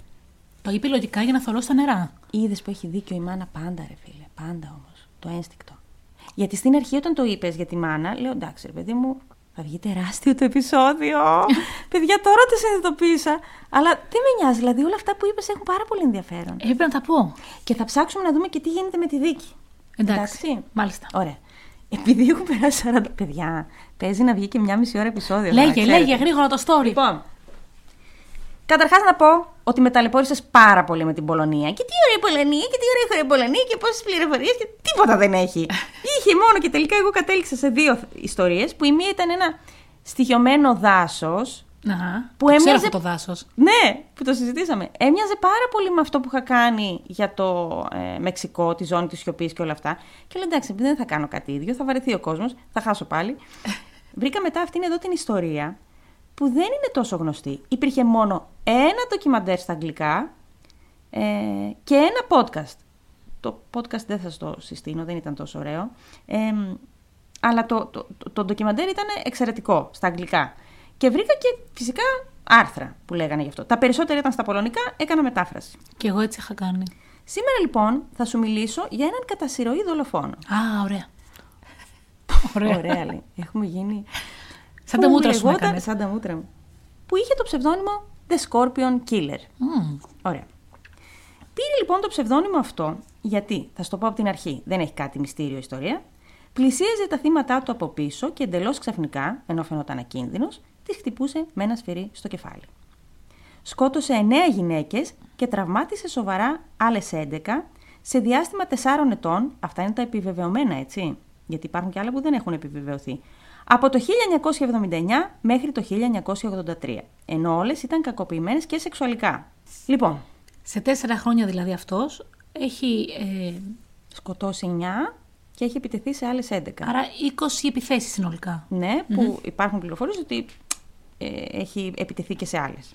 B: Το είπε λογικά για να θολώσει τα νερά.
A: Είδες που έχει δίκιο η μάνα πάντα, ρε φίλε. Πάντα όμως. Το ένστικτο. Γιατί στην αρχή, όταν το είπες για τη μάνα, λέω εντάξει, ρε παιδί μου, θα βγει τεράστιο το επεισόδιο. Παιδιά, τώρα το συνειδητοποίησα. Αλλά τι με νοιάζει, δηλαδή όλα αυτά που είπες έχουν πάρα πολύ ενδιαφέρον.
B: Έπρεπε να τα πω.
A: Και θα ψάξουμε να δούμε και τι γίνεται με τη δίκη.
B: Εντάξει. Μάλιστα.
A: Ωραία. Επειδή έχουν περάσει 40 παιδιά, παίζει να βγει και μια μισή ώρα επεισόδιο. να
B: Λέγε,
A: ξέρετε.
B: λέγε γρήγορα το story.
A: Λοιπόν, καταρχάς να πω ότι με ταλαιπώρησε πάρα πολύ με την Πολωνία. Και τι ωραία η Πολωνία, και τι ωραία η χώρα η Πολωνία, και πόσες πληροφορίες και τίποτα δεν έχει. Είχε μόνο και τελικά εγώ κατέληξα σε δύο ιστορίες που η μία ήταν ένα στοιχειωμένο δάσος.
B: Να,
A: Που
B: το ξέρω
A: έμοιαζε-
B: αυτό το δάσος.
A: Ναι, που το συζητήσαμε. Έμοιαζε πάρα πολύ με αυτό που είχα κάνει για το ε, Μεξικό, τη ζώνη της σιωπής και όλα αυτά. Και λέω εντάξει, επειδή δεν θα κάνω κάτι ίδιο, θα βαρεθεί ο κόσμος, θα χάσω πάλι. Βρήκα μετά αυτήν εδώ την ιστορία που δεν είναι τόσο γνωστή. Υπήρχε μόνο ένα ντοκιμαντέρ στα αγγλικά ε, και ένα podcast. Το podcast δεν θα σας το συστήνω, δεν ήταν τόσο ωραίο. Ε, αλλά το, το, το, το ντοκιμαντέρ ήταν εξαιρετικό στα αγγλικά. Και βρήκα και φυσικά άρθρα που λέγανε γι' αυτό. Τα περισσότερα ήταν στα πολωνικά, έκανα μετάφραση.
B: Και εγώ έτσι είχα κάνει.
A: Σήμερα λοιπόν θα σου μιλήσω για έναν κατά συρροή δολοφόνο.
B: Α, ωραία. Ωραία.
A: Ωραία λέει. Έχουμε γίνει...
B: Σαν τα
A: Που
B: μούτρα σου με
A: λεγόταν-
B: έκανες.
A: Σαν τα μούτρα μου. Που είχε το ψευδόνυμο The Scorpion Killer.
B: Μμμ.
A: Ωραία. Πήρε λοιπόν το ψευδόνυμο αυτό, γιατί, θα σου το πω από την αρχή, δεν έχει κάτι μυστήριο ιστορία, πλησίαζε τα θύματά του από πίσω και εντελώς ξαφνικά, ενώ φαινόταν ακίνδυνος, τις χτυπούσε με ένα σφυρί στο κεφάλι. Σκότωσε 9 γυναίκες και τραυμάτισε σοβαρά άλλες 11 σε διάστημα 4 ετών. Αυτά είναι τα επιβεβαιωμένα, έτσι; Γιατί υπάρχουν και άλλα που δεν έχουν επιβεβαιωθεί. Από το 1979 μέχρι το 1983. Ενώ όλες ήταν κακοποιημένες και σεξουαλικά. Λοιπόν,
B: Σε τέσσερα χρόνια δηλαδή αυτός έχει. Ε,
A: σκοτώσει 9 και έχει επιτεθεί σε άλλες 11.
B: άρα 20 επιθέσεις συνολικά.
A: Ναι, που υπάρχουν πληροφορίες ότι ε, έχει επιτεθεί και σε άλλες.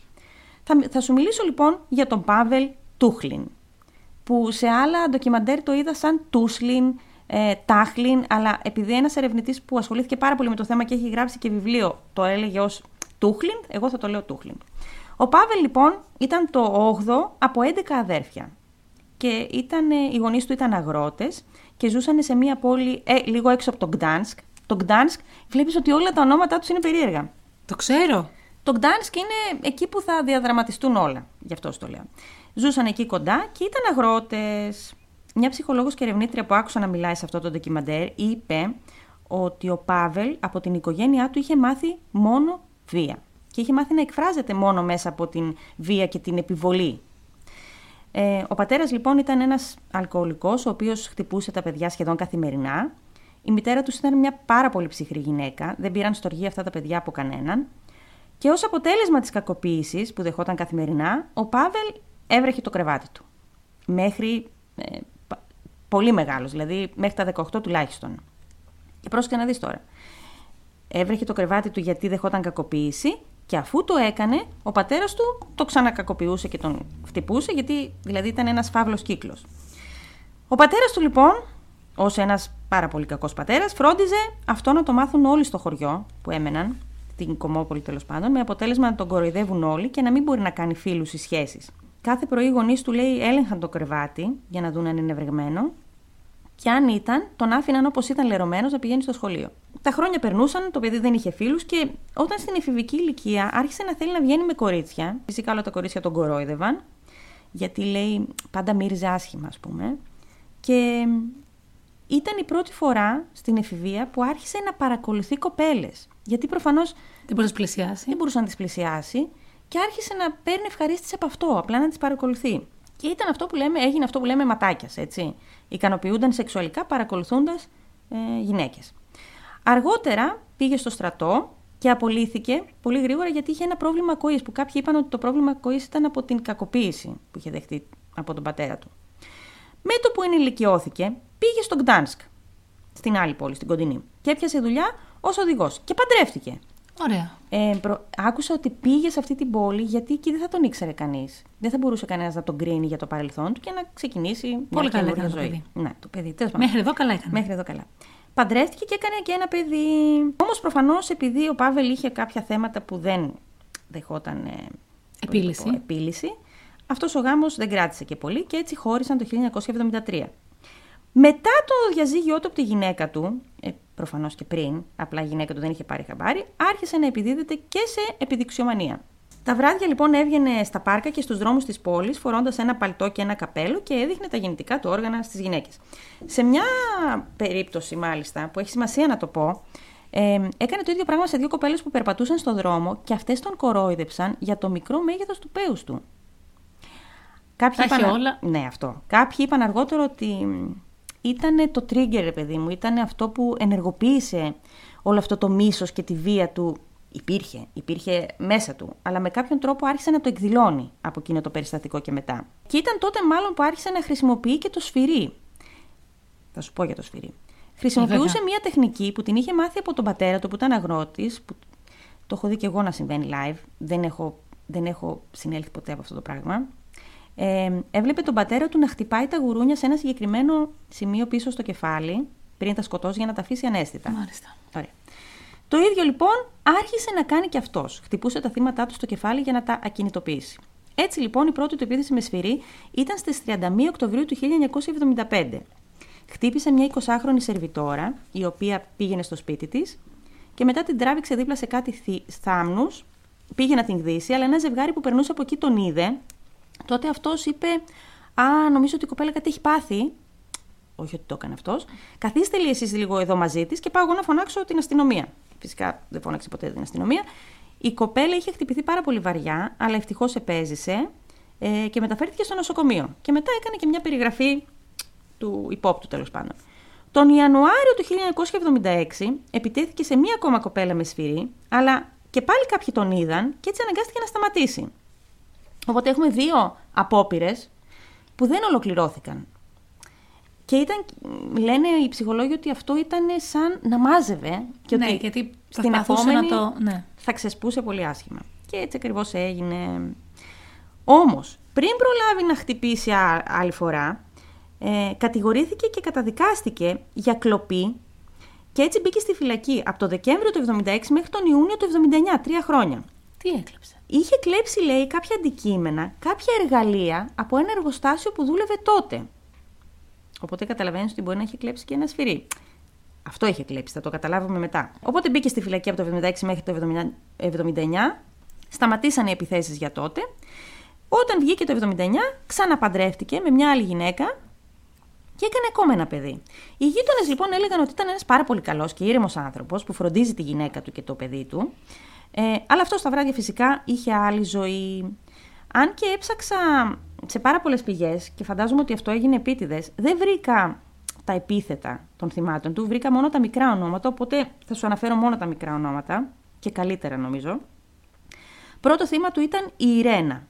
A: Θα, θα σου μιλήσω λοιπόν για τον Πάβελ Τούχλιν, που σε άλλα ντοκιμαντέρ το είδα σαν Τούσλιν, ε, Τάχλιν, αλλά επειδή ένας ερευνητής που ασχολήθηκε πάρα πολύ με το θέμα και έχει γράψει και βιβλίο το έλεγε ως Τούχλιν, εγώ θα το λέω Τούχλιν. Ο Πάβελ λοιπόν ήταν το 8ο από 11 αδέρφια και ήταν, ε, οι γονείς του ήταν αγρότες και ζούσαν σε μια πόλη ε, λίγο έξω από το Γκτάνσκ. Το Γκτάνσκ βλέπεις ότι όλα τα ονόματά τους είναι περίεργα.
B: Το ξέρω.
A: Το Γκτάνσκ είναι εκεί που θα διαδραματιστούν όλα, γι' αυτό σου το λέω. Ζούσαν εκεί κοντά και ήταν αγρότες. Μια ψυχολόγος και ερευνήτρια που άκουσα να μιλάει σε αυτό το ντοκιμαντέρ είπε ότι ο Πάβελ από την οικογένειά του είχε μάθει μόνο βία και είχε μάθει να εκφράζεται μόνο μέσα από την βία και την επιβολή ε, ο πατέρας λοιπόν ήταν ένας αλκοολικός, ο οποίος χτυπούσε τα παιδιά σχεδόν καθημερινά. Η μητέρα τους ήταν μια πάρα πολύ ψυχρή γυναίκα, δεν πήραν στοργή αυτά τα παιδιά από κανέναν. Και ως αποτέλεσμα της κακοποίησης που δεχόταν καθημερινά, ο Πάβελ έβρεχε το κρεβάτι του. Μέχρι ε, πα- πολύ μεγάλος, δηλαδή μέχρι τα 18 τουλάχιστον. Και πρόσεχε να δεις τώρα. Έβρεχε το κρεβάτι του γιατί δεχόταν κακοποίηση Και αφού το έκανε, ο πατέρας του το ξανακακοποιούσε και τον χτυπούσε, γιατί δηλαδή ήταν ένας φαύλος κύκλος. Ο πατέρας του λοιπόν, ως ένας πάρα πολύ κακός πατέρας, φρόντιζε αυτό να το μάθουν όλοι στο χωριό που έμεναν, την Κομόπολη τέλος πάντων, με αποτέλεσμα να τον κοροϊδεύουν όλοι και να μην μπορεί να κάνει φίλους ή σχέσεις. Κάθε πρωί οι γονείς του λέει έλεγχαν το κρεβάτι για να δουν αν είναι βρεγμένο και αν ήταν, τον άφηναν όπως ήταν λερωμένος να πηγαίνει στο σχολείο. Τα χρόνια περνούσαν, το παιδί δεν είχε φίλους και όταν στην εφηβική ηλικία άρχισε να θέλει να βγαίνει με κορίτσια. Φυσικά όλα τα κορίτσια τον κορόιδευαν, γιατί λέει πάντα μύριζε άσχημα, ας πούμε. Και ήταν η πρώτη φορά στην εφηβεία που άρχισε να παρακολουθεί κοπέλες. Γιατί προφανώς.
B: Δεν μπορούσες να τις πλησιάσει.
A: Δεν μπορούσε να τις πλησιάσει και άρχισε να παίρνει ευχαρίστηση από αυτό, απλά να τις παρακολουθεί. Και ήταν αυτό που λέμε, έγινε αυτό που λέμε ματάκιας, έτσι. Ικανοποιούνταν σεξουαλικά παρακολουθώντας ε, γυναίκες. Αργότερα πήγε στο στρατό και απολύθηκε πολύ γρήγορα γιατί είχε ένα πρόβλημα ακοής. Που κάποιοι είπαν ότι το πρόβλημα ακοής ήταν από την κακοποίηση που είχε δεχτεί από τον πατέρα του. Με το που ενηλικιώθηκε, πήγε στο Γκτάνσκ, στην άλλη πόλη, στην κοντινή, και έπιασε δουλειά ως οδηγός και παντρεύτηκε.
B: Ωραία.
A: Ε, προ... Άκουσα ότι πήγε σε αυτή την πόλη γιατί εκεί δεν θα τον ήξερε κανείς. Δεν θα μπορούσε κανένας να τον κρίνει για το παρελθόν του και να ξεκινήσει
B: Πολύ
A: μια
B: καλά
A: ζωή.
B: Το παιδί.
A: Ναι, το παιδί. Τέλος πάντων.
B: Μέχρι εδώ καλά έκανε.
A: Μέχρι εδώ καλά. Παντρεύτηκε και έκανε και ένα παιδί. Όμως προφανώς επειδή ο Πάβελ είχε κάποια θέματα που δεν δεχόταν ε,
B: επίλυση.
A: Πω, επίλυση αυτός ο γάμος δεν κράτησε και πολύ και έτσι χώρισαν το 1973. Μετά το διαζύγιο του από τη γυναίκα του, ε, προφανώς και πριν, απλά η γυναίκα του δεν είχε πάρει χαμπάρι, άρχισε να επιδίδεται και σε επιδειξιομανία. Τα βράδια λοιπόν έβγαινε στα πάρκα και στους δρόμους της πόλης φορώντας ένα παλτό και ένα καπέλο και έδειχνε τα γεννητικά του όργανα στις γυναίκες. Σε μια περίπτωση μάλιστα, που έχει σημασία να το πω, ε, έκανε το ίδιο πράγμα σε δύο κοπέλες που περπατούσαν στο δρόμο και αυτές τον κορόιδεψαν για το μικρό μέγεθος του πέους του. Κάποιοι
B: Τα έχει
A: είπαν,
B: όλα.
A: Ναι, αυτό. Κάποιοι είπαν αργότερο ότι ήταν το trigger, ρε παιδί μου, ήταν αυτό που ενεργοποίησε όλο αυτό το μίσος και τη βία του. Υπήρχε, υπήρχε μέσα του, αλλά με κάποιον τρόπο άρχισε να το εκδηλώνει από εκείνο το περιστατικό και μετά. Και ήταν τότε μάλλον που άρχισε να χρησιμοποιεί και το σφυρί. Θα σου πω για το σφυρί. Χρησιμοποιούσε
B: βέβαια.
A: μια τεχνική που την είχε μάθει από τον πατέρα του που ήταν αγρότης, που το έχω δει και εγώ να συμβαίνει live, δεν έχω, δεν έχω συνέλθει ποτέ από αυτό το πράγμα. Ε, έβλεπε τον πατέρα του να χτυπάει τα γουρούνια σε ένα συγκεκριμένο σημείο πίσω στο κεφάλι, πριν τα σκοτώσει για να τα αφήσει ανέστητα.
B: Μάλιστα.
A: Ωραία. Το ίδιο λοιπόν άρχισε να κάνει και αυτός. Χτυπούσε τα θύματα του στο κεφάλι για να τα ακινητοποιήσει. Έτσι λοιπόν η πρώτη του επίθεση με σφυρί ήταν στις 31 Οκτωβρίου του 1975. Χτύπησε μια 20χρονη σερβιτόρα, η οποία πήγαινε στο σπίτι της και μετά την τράβηξε δίπλα σε κάτι θη- θάμνους, πήγε να την γδίσει, αλλά ένα ζευγάρι που περνούσε από εκεί τον είδε. Τότε αυτός είπε «Α, νομίζω ότι η κοπέλα κάτι έχει πάθει». Όχι ότι το έκανε αυτός. «Καθίστε λίγο εσείς λίγο εδώ μαζί της και πάω εγώ να φωνάξω την αστυνομία». Φυσικά δεν φώναξε ποτέ την αστυνομία. Η κοπέλα είχε χτυπηθεί πάρα πολύ βαριά, αλλά ευτυχώς επέζησε ε, και μεταφέρθηκε στο νοσοκομείο. Και μετά έκανε και μια περιγραφή του υπόπτου τέλος πάντων. Τον Ιανουάριο του 1976 επιτέθηκε σε μία ακόμα κοπέλα με σφυρί, αλλά και πάλι κάποιοι τον είδαν και έτσι αναγκάστηκε να σταματήσει. Οπότε έχουμε δύο απόπειρες που δεν ολοκληρώθηκαν. Και ήταν, λένε οι ψυχολόγοι ότι αυτό ήταν σαν να μάζευε και
B: ναι,
A: ότι
B: γιατί
A: στην
B: προσπαθούσε
A: επόμενη
B: να το. Ναι.
A: θα ξεσπούσε πολύ άσχημα. Και έτσι ακριβώς έγινε. Όμως, πριν προλάβει να χτυπήσει α- άλλη φορά, ε, κατηγορήθηκε και καταδικάστηκε για κλοπή και έτσι μπήκε στη φυλακή από το Δεκέμβριο του 76 μέχρι τον Ιούνιο του 79, τρία χρόνια.
B: Τι έκλεψε;
A: Είχε κλέψει, λέει, κάποια αντικείμενα, κάποια εργαλεία από ένα εργοστάσιο που δούλευε τότε. Οπότε καταλαβαίνεις ότι μπορεί να έχει κλέψει και ένα σφυρί. Αυτό είχε κλέψει, θα το καταλάβουμε μετά. Οπότε μπήκε στη φυλακή από το 76 μέχρι το 79. Σταματήσαν οι επιθέσεις για τότε. Όταν βγήκε το 79, ξαναπαντρεύτηκε με μια άλλη γυναίκα και έκανε ακόμα ένα παιδί. Οι γείτονες λοιπόν έλεγαν ότι ήταν ένας πάρα πολύ καλός και ήρεμος άνθρωπος που φροντίζει τη γυναίκα του και το παιδί του. Ε, αλλά αυτό τα βράδια φυσικά είχε άλλη ζωή. Αν και έψαξα σε πάρα πολλές πηγές και φαντάζομαι ότι αυτό έγινε επίτηδες, δεν βρήκα τα επίθετα των θυμάτων του, βρήκα μόνο τα μικρά ονόματα, οπότε θα σου αναφέρω μόνο τα μικρά ονόματα και καλύτερα νομίζω. Πρώτο θύμα του ήταν η Ιρένα.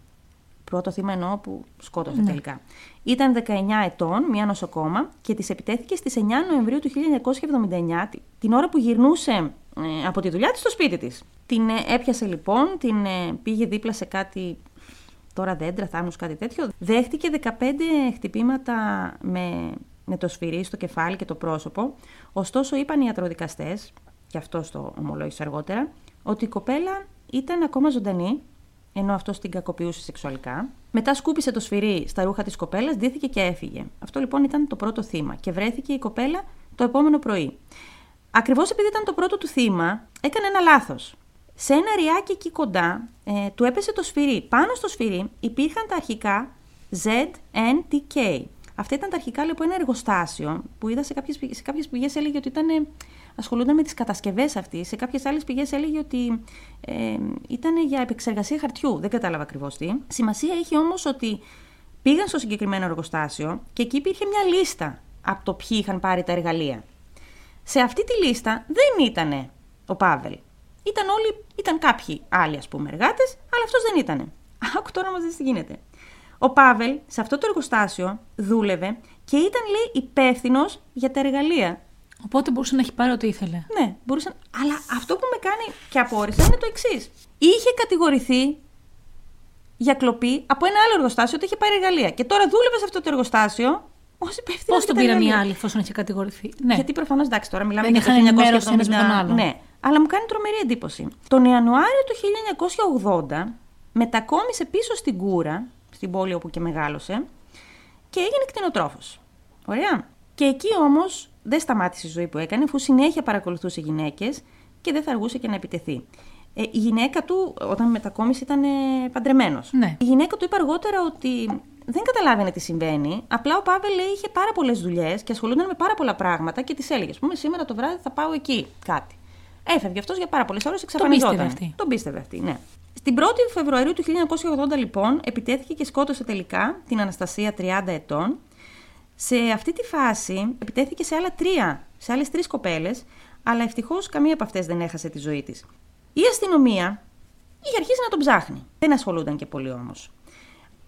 A: Πρώτο θύμα εννοώ που σκότωσε
B: Ναι.
A: τελικά. Ήταν 19 ετών, μια νοσοκόμα και της επιτέθηκε στις 9 Νοεμβρίου του 1979, τη- την ώρα που γυρνούσε ε, από τη δουλειά της στο σπίτι της. Την ε, έπιασε λοιπόν, την ε, πήγε δίπλα σε κάτι τώρα δέντρα, θάμνους, κάτι τέτοιο. Δέχτηκε 15 χτυπήματα με, με το σφυρί στο κεφάλι και το πρόσωπο. Ωστόσο είπαν οι ιατροδικαστές, και αυτό το ομολόγησε αργότερα, ότι η κοπέλα ήταν ακόμα ζωντανή, ενώ αυτός την κακοποιούσε σεξουαλικά. Μετά σκούπισε το σφυρί στα ρούχα της κοπέλας, ντύθηκε και έφυγε. Αυτό λοιπόν ήταν το πρώτο θύμα και βρέθηκε η κοπέλα το επόμενο πρωί. Ακριβώς επειδή ήταν το πρώτο του θύμα, έκανε ένα λάθος. Σε ένα ριάκι εκεί κοντά ε, του έπεσε το σφυρί. Πάνω στο σφυρί υπήρχαν τα αρχικά ZNTK. Αυτά ήταν τα αρχικά λοιπόν ένα εργοστάσιο που είδα σε κάποιες, σε κάποιες πηγές έλεγε ότι ήταν, ασχολούνταν με τις κατασκευές αυτής. Σε κάποιες άλλες πηγές έλεγε ότι ε, ήταν για επεξεργασία χαρτιού. Δεν κατάλαβα ακριβώς τι. Σημασία έχει όμως ότι πήγαν στο συγκεκριμένο εργοστάσιο και εκεί υπήρχε μια λίστα από το ποιοι είχαν πάρει τα εργαλεία. Σε αυτή τη λίστα δεν ήταν ο Πάβελ. Ήταν όλοι, ήταν κάποιοι άλλοι ας πούμε εργάτες, αλλά αυτός δεν ήταν. Άκου τώρα μας δεις τι γίνεται. Ο Πάβελ σε αυτό το εργοστάσιο δούλευε και ήταν λέει υπεύθυνος για τα εργαλεία.
B: Οπότε μπορούσε να έχει πάρει ό,τι ήθελε.
A: Ναι, μπορούσε. Αλλά αυτό που με κάνει και απόρρισα είναι το εξής. Είχε κατηγορηθεί για κλοπή από ένα άλλο εργοστάσιο ότι είχε πάρει εργαλεία. Και τώρα δούλευε σε αυτό το εργοστάσιο ως υπεύθυνος.
B: Πώς τον πήραν οι άλλοι, εφόσον είχε κατηγορηθεί;
A: Ναι. Γιατί προφανώς εντάξει τώρα μιλάμε
B: Δεν
A: για το
B: είχαν ενημέρωση ένας
A: 1970.
B: με τον άλλον.
A: Ναι, αλλά μου κάνει τρομερή εντύπωση. Τον Ιανουάριο του 1980 μετακόμισε πίσω στην Κούρα, στην πόλη όπου και μεγάλωσε, και έγινε κτηνοτρόφος. Ωραία. Και εκεί όμως δεν σταμάτησε η ζωή που έκανε, αφού συνέχεια παρακολουθούσε γυναίκες και δεν θα αργούσε και να επιτεθεί. Ε, η γυναίκα του, όταν μετακόμισε, ήταν ε, παντρεμένος.
B: Ναι.
A: Η γυναίκα του είπε αργότερα ότι δεν καταλάβαινε τι συμβαίνει. Απλά ο Πάβελ λέει, είχε πάρα πολλές δουλειές και ασχολούνταν με πάρα πολλά πράγματα και τη έλεγε: Α πούμε, σήμερα το βράδυ θα πάω εκεί κάτι. Έφευγε αυτός για πάρα πολλές ώρες, εξαφανιζόταν.
B: πίστευε αυτή.
A: Τον πίστευε αυτή, ναι. Στην 1η Φεβρουαρίου του 1980, λοιπόν, επιτέθηκε και σκότωσε τελικά την Αναστασία 30 ετών. Σε αυτή τη φάση επιτέθηκε σε άλλα τρία, σε άλλες τρεις κοπέλες, αλλά ευτυχώς καμία από αυτές δεν έχασε τη ζωή της. Η αστυνομία είχε αρχίσει να τον ψάχνει. Δεν ασχολούνταν και πολύ όμως.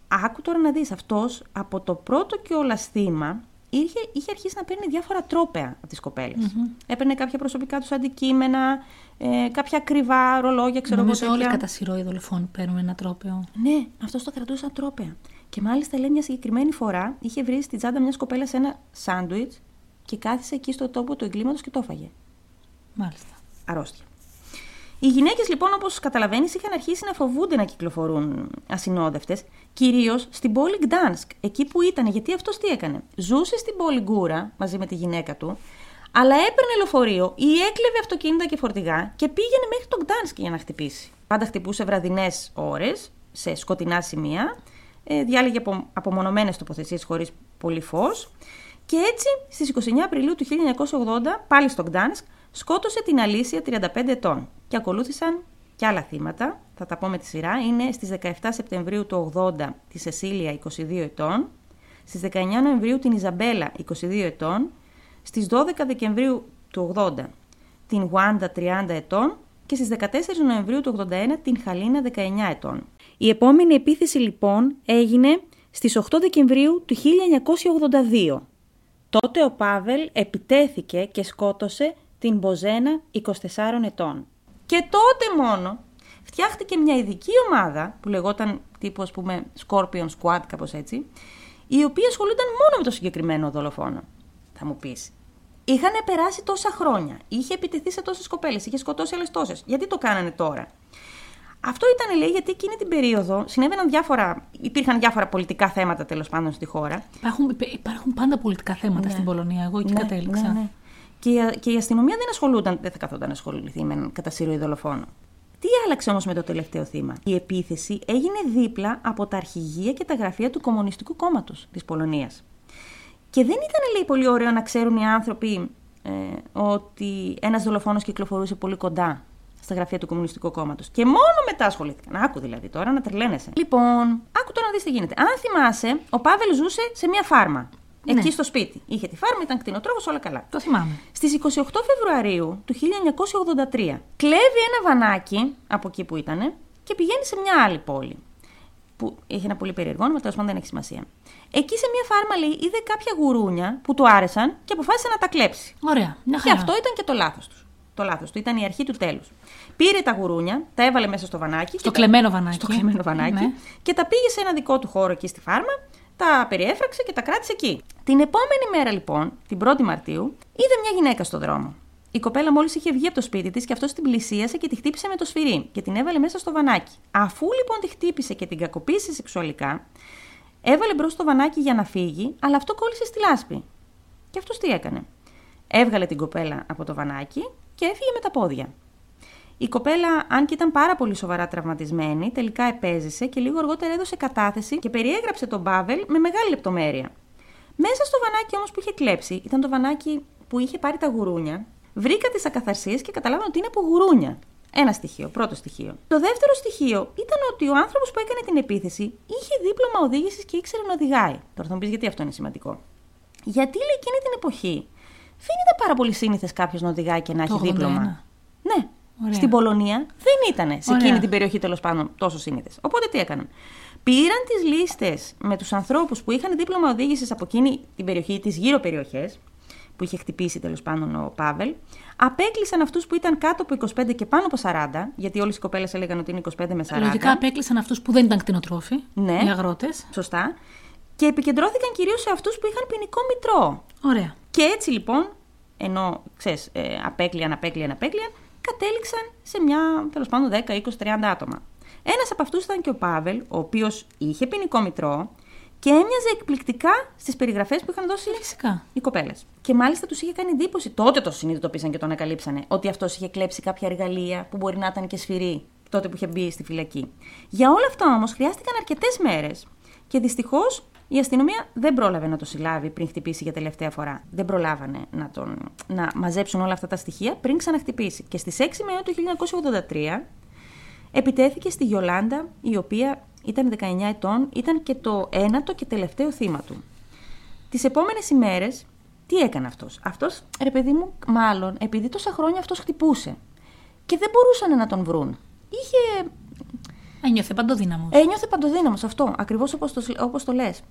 A: Άκου τώρα να δεις, αυτός από το πρώτο κιόλα θύμα είχε, είχε αρχίσει να παίρνει διάφορα τρόπαια από τις κοπελες Έπαιρνε κάποια προσωπικά τους αντικείμενα, ε, κάποια ακριβά ρολόγια, ξέρω εγώ
B: Νομίζω όλοι
A: τέτοια.
B: κατά σειρό οι δολοφόνοι παίρνουν ένα τρόπαιο.
A: Ναι, αυτό το κρατούσε σαν τρόπαια. Και μάλιστα λέει μια συγκεκριμένη φορά είχε βρει στην τσάντα μιας κοπέλας ένα σάντουιτς και κάθισε εκεί στο τόπο του εγκλήματος και το έφαγε.
B: Μάλιστα.
A: Αρρώστια. Οι γυναίκες λοιπόν, όπως καταλαβαίνεις, είχαν αρχίσει να φοβούνται να κυκλοφορούν ασυνόδευτες, κυρίως στην πόλη Γκτάνσκ, εκεί που ήταν. Γιατί αυτός τι έκανε. Ζούσε στην πόλη Γκούρα μαζί με τη γυναίκα του, αλλά έπαιρνε λεωφορείο ή έκλεβε αυτοκίνητα και φορτηγά και πήγαινε μέχρι το Γκτάνσκ για να χτυπήσει. Πάντα χτυπούσε βραδινές ώρες, σε σκοτεινά σημεία, ε, διάλεγε απο, απομονωμένες τοποθεσίες χωρίς πολύ φως. Και έτσι στις 29 Απριλίου του 1980, πάλι στο Γκτάνσκ, σκότωσε την Αλήσια 35 ετών. Και ακολούθησαν και άλλα θύματα, θα τα πω με τη σειρά. Είναι στις 17 Σεπτεμβρίου του 80 τη Σεσίλια 22 ετών, στις 19 Νοεμβρίου την Ιζαμπέλα 22 ετών, στις 12 Δεκεμβρίου του 80 την Γουάντα 30 ετών και στις 14 Νοεμβρίου του 81 την Χαλίνα 19 ετών. Η επόμενη επίθεση λοιπόν έγινε στις 8 Δεκεμβρίου του 1982. Τότε ο Πάβελ επιτέθηκε και σκότωσε την Μποζένα 24 ετών. Και τότε μόνο φτιάχτηκε μια ειδική ομάδα που λεγόταν τύπου ας πούμε Scorpion Squad κάπως έτσι, η οποία ασχολούνταν μόνο με το συγκεκριμένο δολοφόνο. Θα μου πεις, Είχαν περάσει τόσα χρόνια. Είχε επιτεθεί σε τόσες κοπέλες. Είχε σκοτώσει άλλες τόσες. Γιατί το κάνανε τώρα; Αυτό ήταν, λέει, γιατί εκείνη την περίοδο συνέβαιναν διάφορα. υπήρχαν διάφορα πολιτικά θέματα τέλος πάντων στη χώρα.
B: Υπάρχουν, υπε- υπάρχουν πάντα πολιτικά θέματα στην Πολωνία. Εγώ εκεί κατέληξα.
A: Ναι, ναι. Και, η- και η αστυνομία δεν ασχολούνταν, δεν θα καθόταν να ασχοληθεί με έναν κατά συρροή δολοφόνο. Τι άλλαξε όμως με το τελευταίο θύμα; Η επίθεση έγινε δίπλα από τα αρχηγεία και τα γραφεία του Κομμουνιστικού Κόμματος της Πολωνίας. Και δεν ήταν, λέει, πολύ ωραίο να ξέρουν οι άνθρωποι ε, ότι ένας δολοφόνος κυκλοφορούσε πολύ κοντά στα γραφεία του Κομμουνιστικού Κόμματος. Και μόνο μετά ασχολήθηκαν. Άκου δηλαδή τώρα να τρελαίνεσαι. Λοιπόν, άκου τώρα να δεις τι γίνεται. Αν θυμάσαι, ο Πάβελ ζούσε σε μια φάρμα. Εκεί
B: Ναι.
A: στο σπίτι. Είχε τη φάρμα, ήταν κτηνοτρόφος, όλα καλά.
B: Το θυμάμαι.
A: Στις 28 Φεβρουαρίου του 1983 κλέβει ένα βανάκι από εκεί που ήταν και πηγαίνει σε μια άλλη πόλη. Που είχε ένα πολύ περίεργο όνομα, τέλος πάντων δεν έχει σημασία. Εκεί σε μια φάρμα λέει είδε κάποια γουρούνια που του άρεσαν και αποφάσισε να τα κλέψει.
B: Ωραία. Μια
A: Και
B: χαρά.
A: αυτό ήταν και το λάθος τους. το λάθος του. Ήταν η αρχή του τέλους. Πήρε τα γουρούνια, τα έβαλε μέσα στο βανάκι.
B: Στο
A: και
B: κλεμμένο βανάκι.
A: Στο κλεμμένο βανάκι.
B: Ναι.
A: Και τα πήγε σε ένα δικό του χώρο εκεί στη φάρμα, τα περιέφραξε και τα κράτησε εκεί. Την επόμενη μέρα λοιπόν, την 1η Μαρτίου, είδε μια γυναίκα στο δρόμο. Η κοπέλα μόλις είχε βγει από το σπίτι της και αυτός την πλησίασε και τη χτύπησε με το σφυρί και την έβαλε μέσα στο βανάκι. Αφού λοιπόν τη χτύπησε και την κακοποίησε σεξουαλικά, έβαλε μπρος στο βανάκι για να φύγει, αλλά αυτό κόλλησε στη λάσπη. Και αυτός τι έκανε; Έβγαλε την κοπέλα από το βανάκι και έφυγε με τα πόδια. Η κοπέλα, αν και ήταν πάρα πολύ σοβαρά τραυματισμένη, τελικά επέζησε και λίγο αργότερα έδωσε κατάθεση και περιέγραψε τον Μπάβελ με μεγάλη λεπτομέρεια. Μέσα στο βανάκι όμως που είχε κλέψει, ήταν το βανάκι που είχε πάρει τα γουρούνια, βρήκα τις ακαθαρσίες και καταλάβανα ότι είναι από γουρούνια. Ένα στοιχείο, πρώτο στοιχείο. Το δεύτερο στοιχείο ήταν ότι ο άνθρωπος που έκανε την επίθεση είχε δίπλωμα οδήγησης και ήξερε να οδηγάει. Τώρα θα μου πεις γιατί αυτό είναι σημαντικό. Γιατί λέει εκείνη την εποχή δεν ήταν πάρα πολύ σύνηθες κάποιος να οδηγάει και να
B: Το
A: έχει
B: 81.
A: δίπλωμα. Ναι.
B: Ωραία.
A: Στην Πολωνία δεν ήταν σε
B: Ωραία.
A: εκείνη την περιοχή τέλος πάντων τόσο σύνηθες. Οπότε τι έκαναν; Πήραν τις λίστες με τους ανθρώπους που είχαν δίπλωμα οδήγησης από εκείνη την περιοχή, τις γύρω περιοχές, που είχε χτυπήσει τέλος πάντων ο Πάβελ, απέκλεισαν αυτούς που ήταν κάτω από 25 και πάνω από 40, γιατί όλες οι κοπέλες έλεγαν ότι είναι 25 με 40.
B: Λογικά απέκλεισαν αυτούς που δεν ήταν κτηνοτρόφοι.
A: Ναι.
B: Οι αγρότες.
A: Σωστά. Και επικεντρώθηκαν κυρίως σε αυτούς που είχαν ποινικό μητρό.
B: Ωραία.
A: Και έτσι λοιπόν, ενώ ξέρεις, ε, απέκλειαν, απέκλειαν, απέκλειαν, κατέληξαν σε μια τέλος πάντων 10, 20, 30 άτομα. Ένας από αυτούς ήταν και ο Πάβελ, ο οποίος είχε ποινικό μητρό και έμοιαζε εκπληκτικά στις περιγραφές που είχαν δώσει
B: Φυσικά.
A: οι κοπέλες. Και μάλιστα τους είχε κάνει εντύπωση, τότε το συνειδητοποίησαν και τον ανακαλύψανε, ότι αυτός είχε κλέψει κάποια εργαλεία που μπορεί να ήταν και σφυρί τότε που είχε μπει στη φυλακή. Για όλα αυτά όμως χρειάστηκαν αρκετές μέρες και δυστυχώς η αστυνομία δεν πρόλαβε να το συλλάβει πριν χτυπήσει για τελευταία φορά. Δεν προλάβανε να, τον, να μαζέψουν όλα αυτά τα στοιχεία πριν ξαναχτυπήσει. Και στις 6 Μαου του 1983 επιτέθηκε στη Γιολάντα, η οποία ήταν 19 ετών, ήταν και το ένατο και τελευταίο θύμα του. Τις επόμενες ημέρες, τι έκανε αυτός; Αυτός, ρε παιδί μου, μάλλον, επειδή τόσα χρόνια αυτός χτυπούσε και δεν μπορούσαν να τον βρουν. Είχε,
B: Ένιωθε παντοδύναμος.
A: ένιωθε παντοδύναμος αυτό, ακριβώς όπως το, όπως το λες.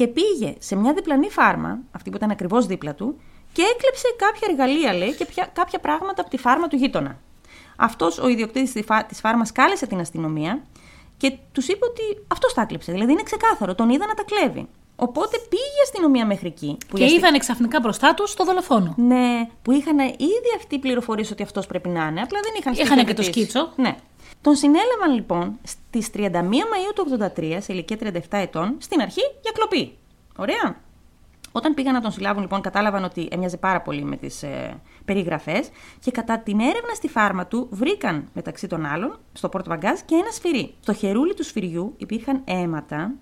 A: Και πήγε σε μια διπλανή φάρμα, αυτή που ήταν ακριβώς δίπλα του, και έκλεψε κάποια εργαλεία, λέει, και πια- κάποια πράγματα από τη φάρμα του γείτονα. Αυτός ο ιδιοκτήτης της φα- της φάρμας κάλεσε την αστυνομία και τους είπε ότι αυτός τα έκλεψε. Δηλαδή είναι ξεκάθαρο, τον είδα να τα κλέβει. Οπότε πήγε η αστυνομία μέχρι εκεί. Που η
B: Και
A: αστη-
B: είδαν ξαφνικά μπροστά τους το δολοφόνο.
A: ναι, που είχαν ήδη αυτοί οι πληροφορίες ότι αυτός πρέπει να είναι. Απλά δεν είχαν
B: Είχανε και το
A: στοιχειοθετήσει.
B: σκίτσο.
A: Ναι. Τον συνέλαβαν λοιπόν στις 31 Μαου του 83, σε ηλικία 37 ετών, στην αρχή για κλοπή. Ωραία. Όταν πήγαν να τον συλλάβουν, λοιπόν, κατάλαβαν ότι έμοιαζε πάρα πολύ με τις ε, περιγραφές και κατά την έρευνα στη φάρμα του βρήκαν μεταξύ των άλλων στο πορτοβαγκάζ και ένα σφυρί. Στο χερούλι του σφυριού υπήρχαν αίματα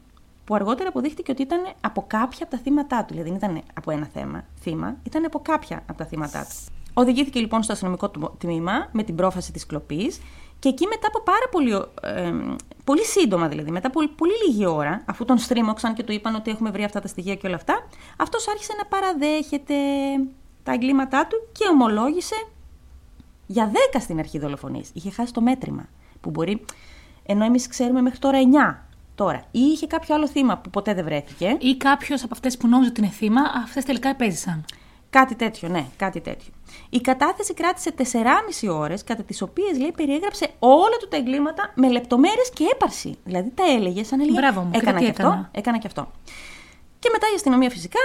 A: που αργότερα αποδείχτηκε ότι ήταν από κάποια από τα θύματά του. Δηλαδή δεν ήταν από ένα θέμα, θύμα, ήταν από κάποια από τα θύματά του. Οδηγήθηκε λοιπόν στο αστυνομικό του τμήμα με την πρόφαση της κλοπής και εκεί μετά από πάρα πολύ, ε, πολύ σύντομα δηλαδή, μετά από πολύ λίγη ώρα, αφού τον στρίμωξαν και του είπαν ότι έχουμε βρει αυτά τα στοιχεία και όλα αυτά, αυτός άρχισε να παραδέχεται τα εγκλήματά του και ομολόγησε για 10 στην αρχή δολοφονίας. Είχε χάσει το μέτρημα, που μπορεί, ενώ εμείς ξέρουμε μέχρι τώρα 9 τώρα, ή είχε κάποιο άλλο θύμα που ποτέ δεν βρέθηκε.
B: Ή κάποιος από αυτές που νόμιζε ότι είναι θύμα, αυτές τελικά επέζησαν.
A: Κάτι τέτοιο, ναι, κάτι τέτοιο. Η κατάθεση κράτησε 4,5 ώρες, κατά τις οποίες λέει περιέγραψε όλα του τα εγκλήματα με λεπτομέρειες και έπαρση. Δηλαδή τα έλεγε σαν έλεγε.
B: Μπράβο μου,
A: έκανα
B: και
A: και
B: τι
A: αυτό,
B: έκανα.
A: έκανα και αυτό. Και μετά η αστυνομία φυσικά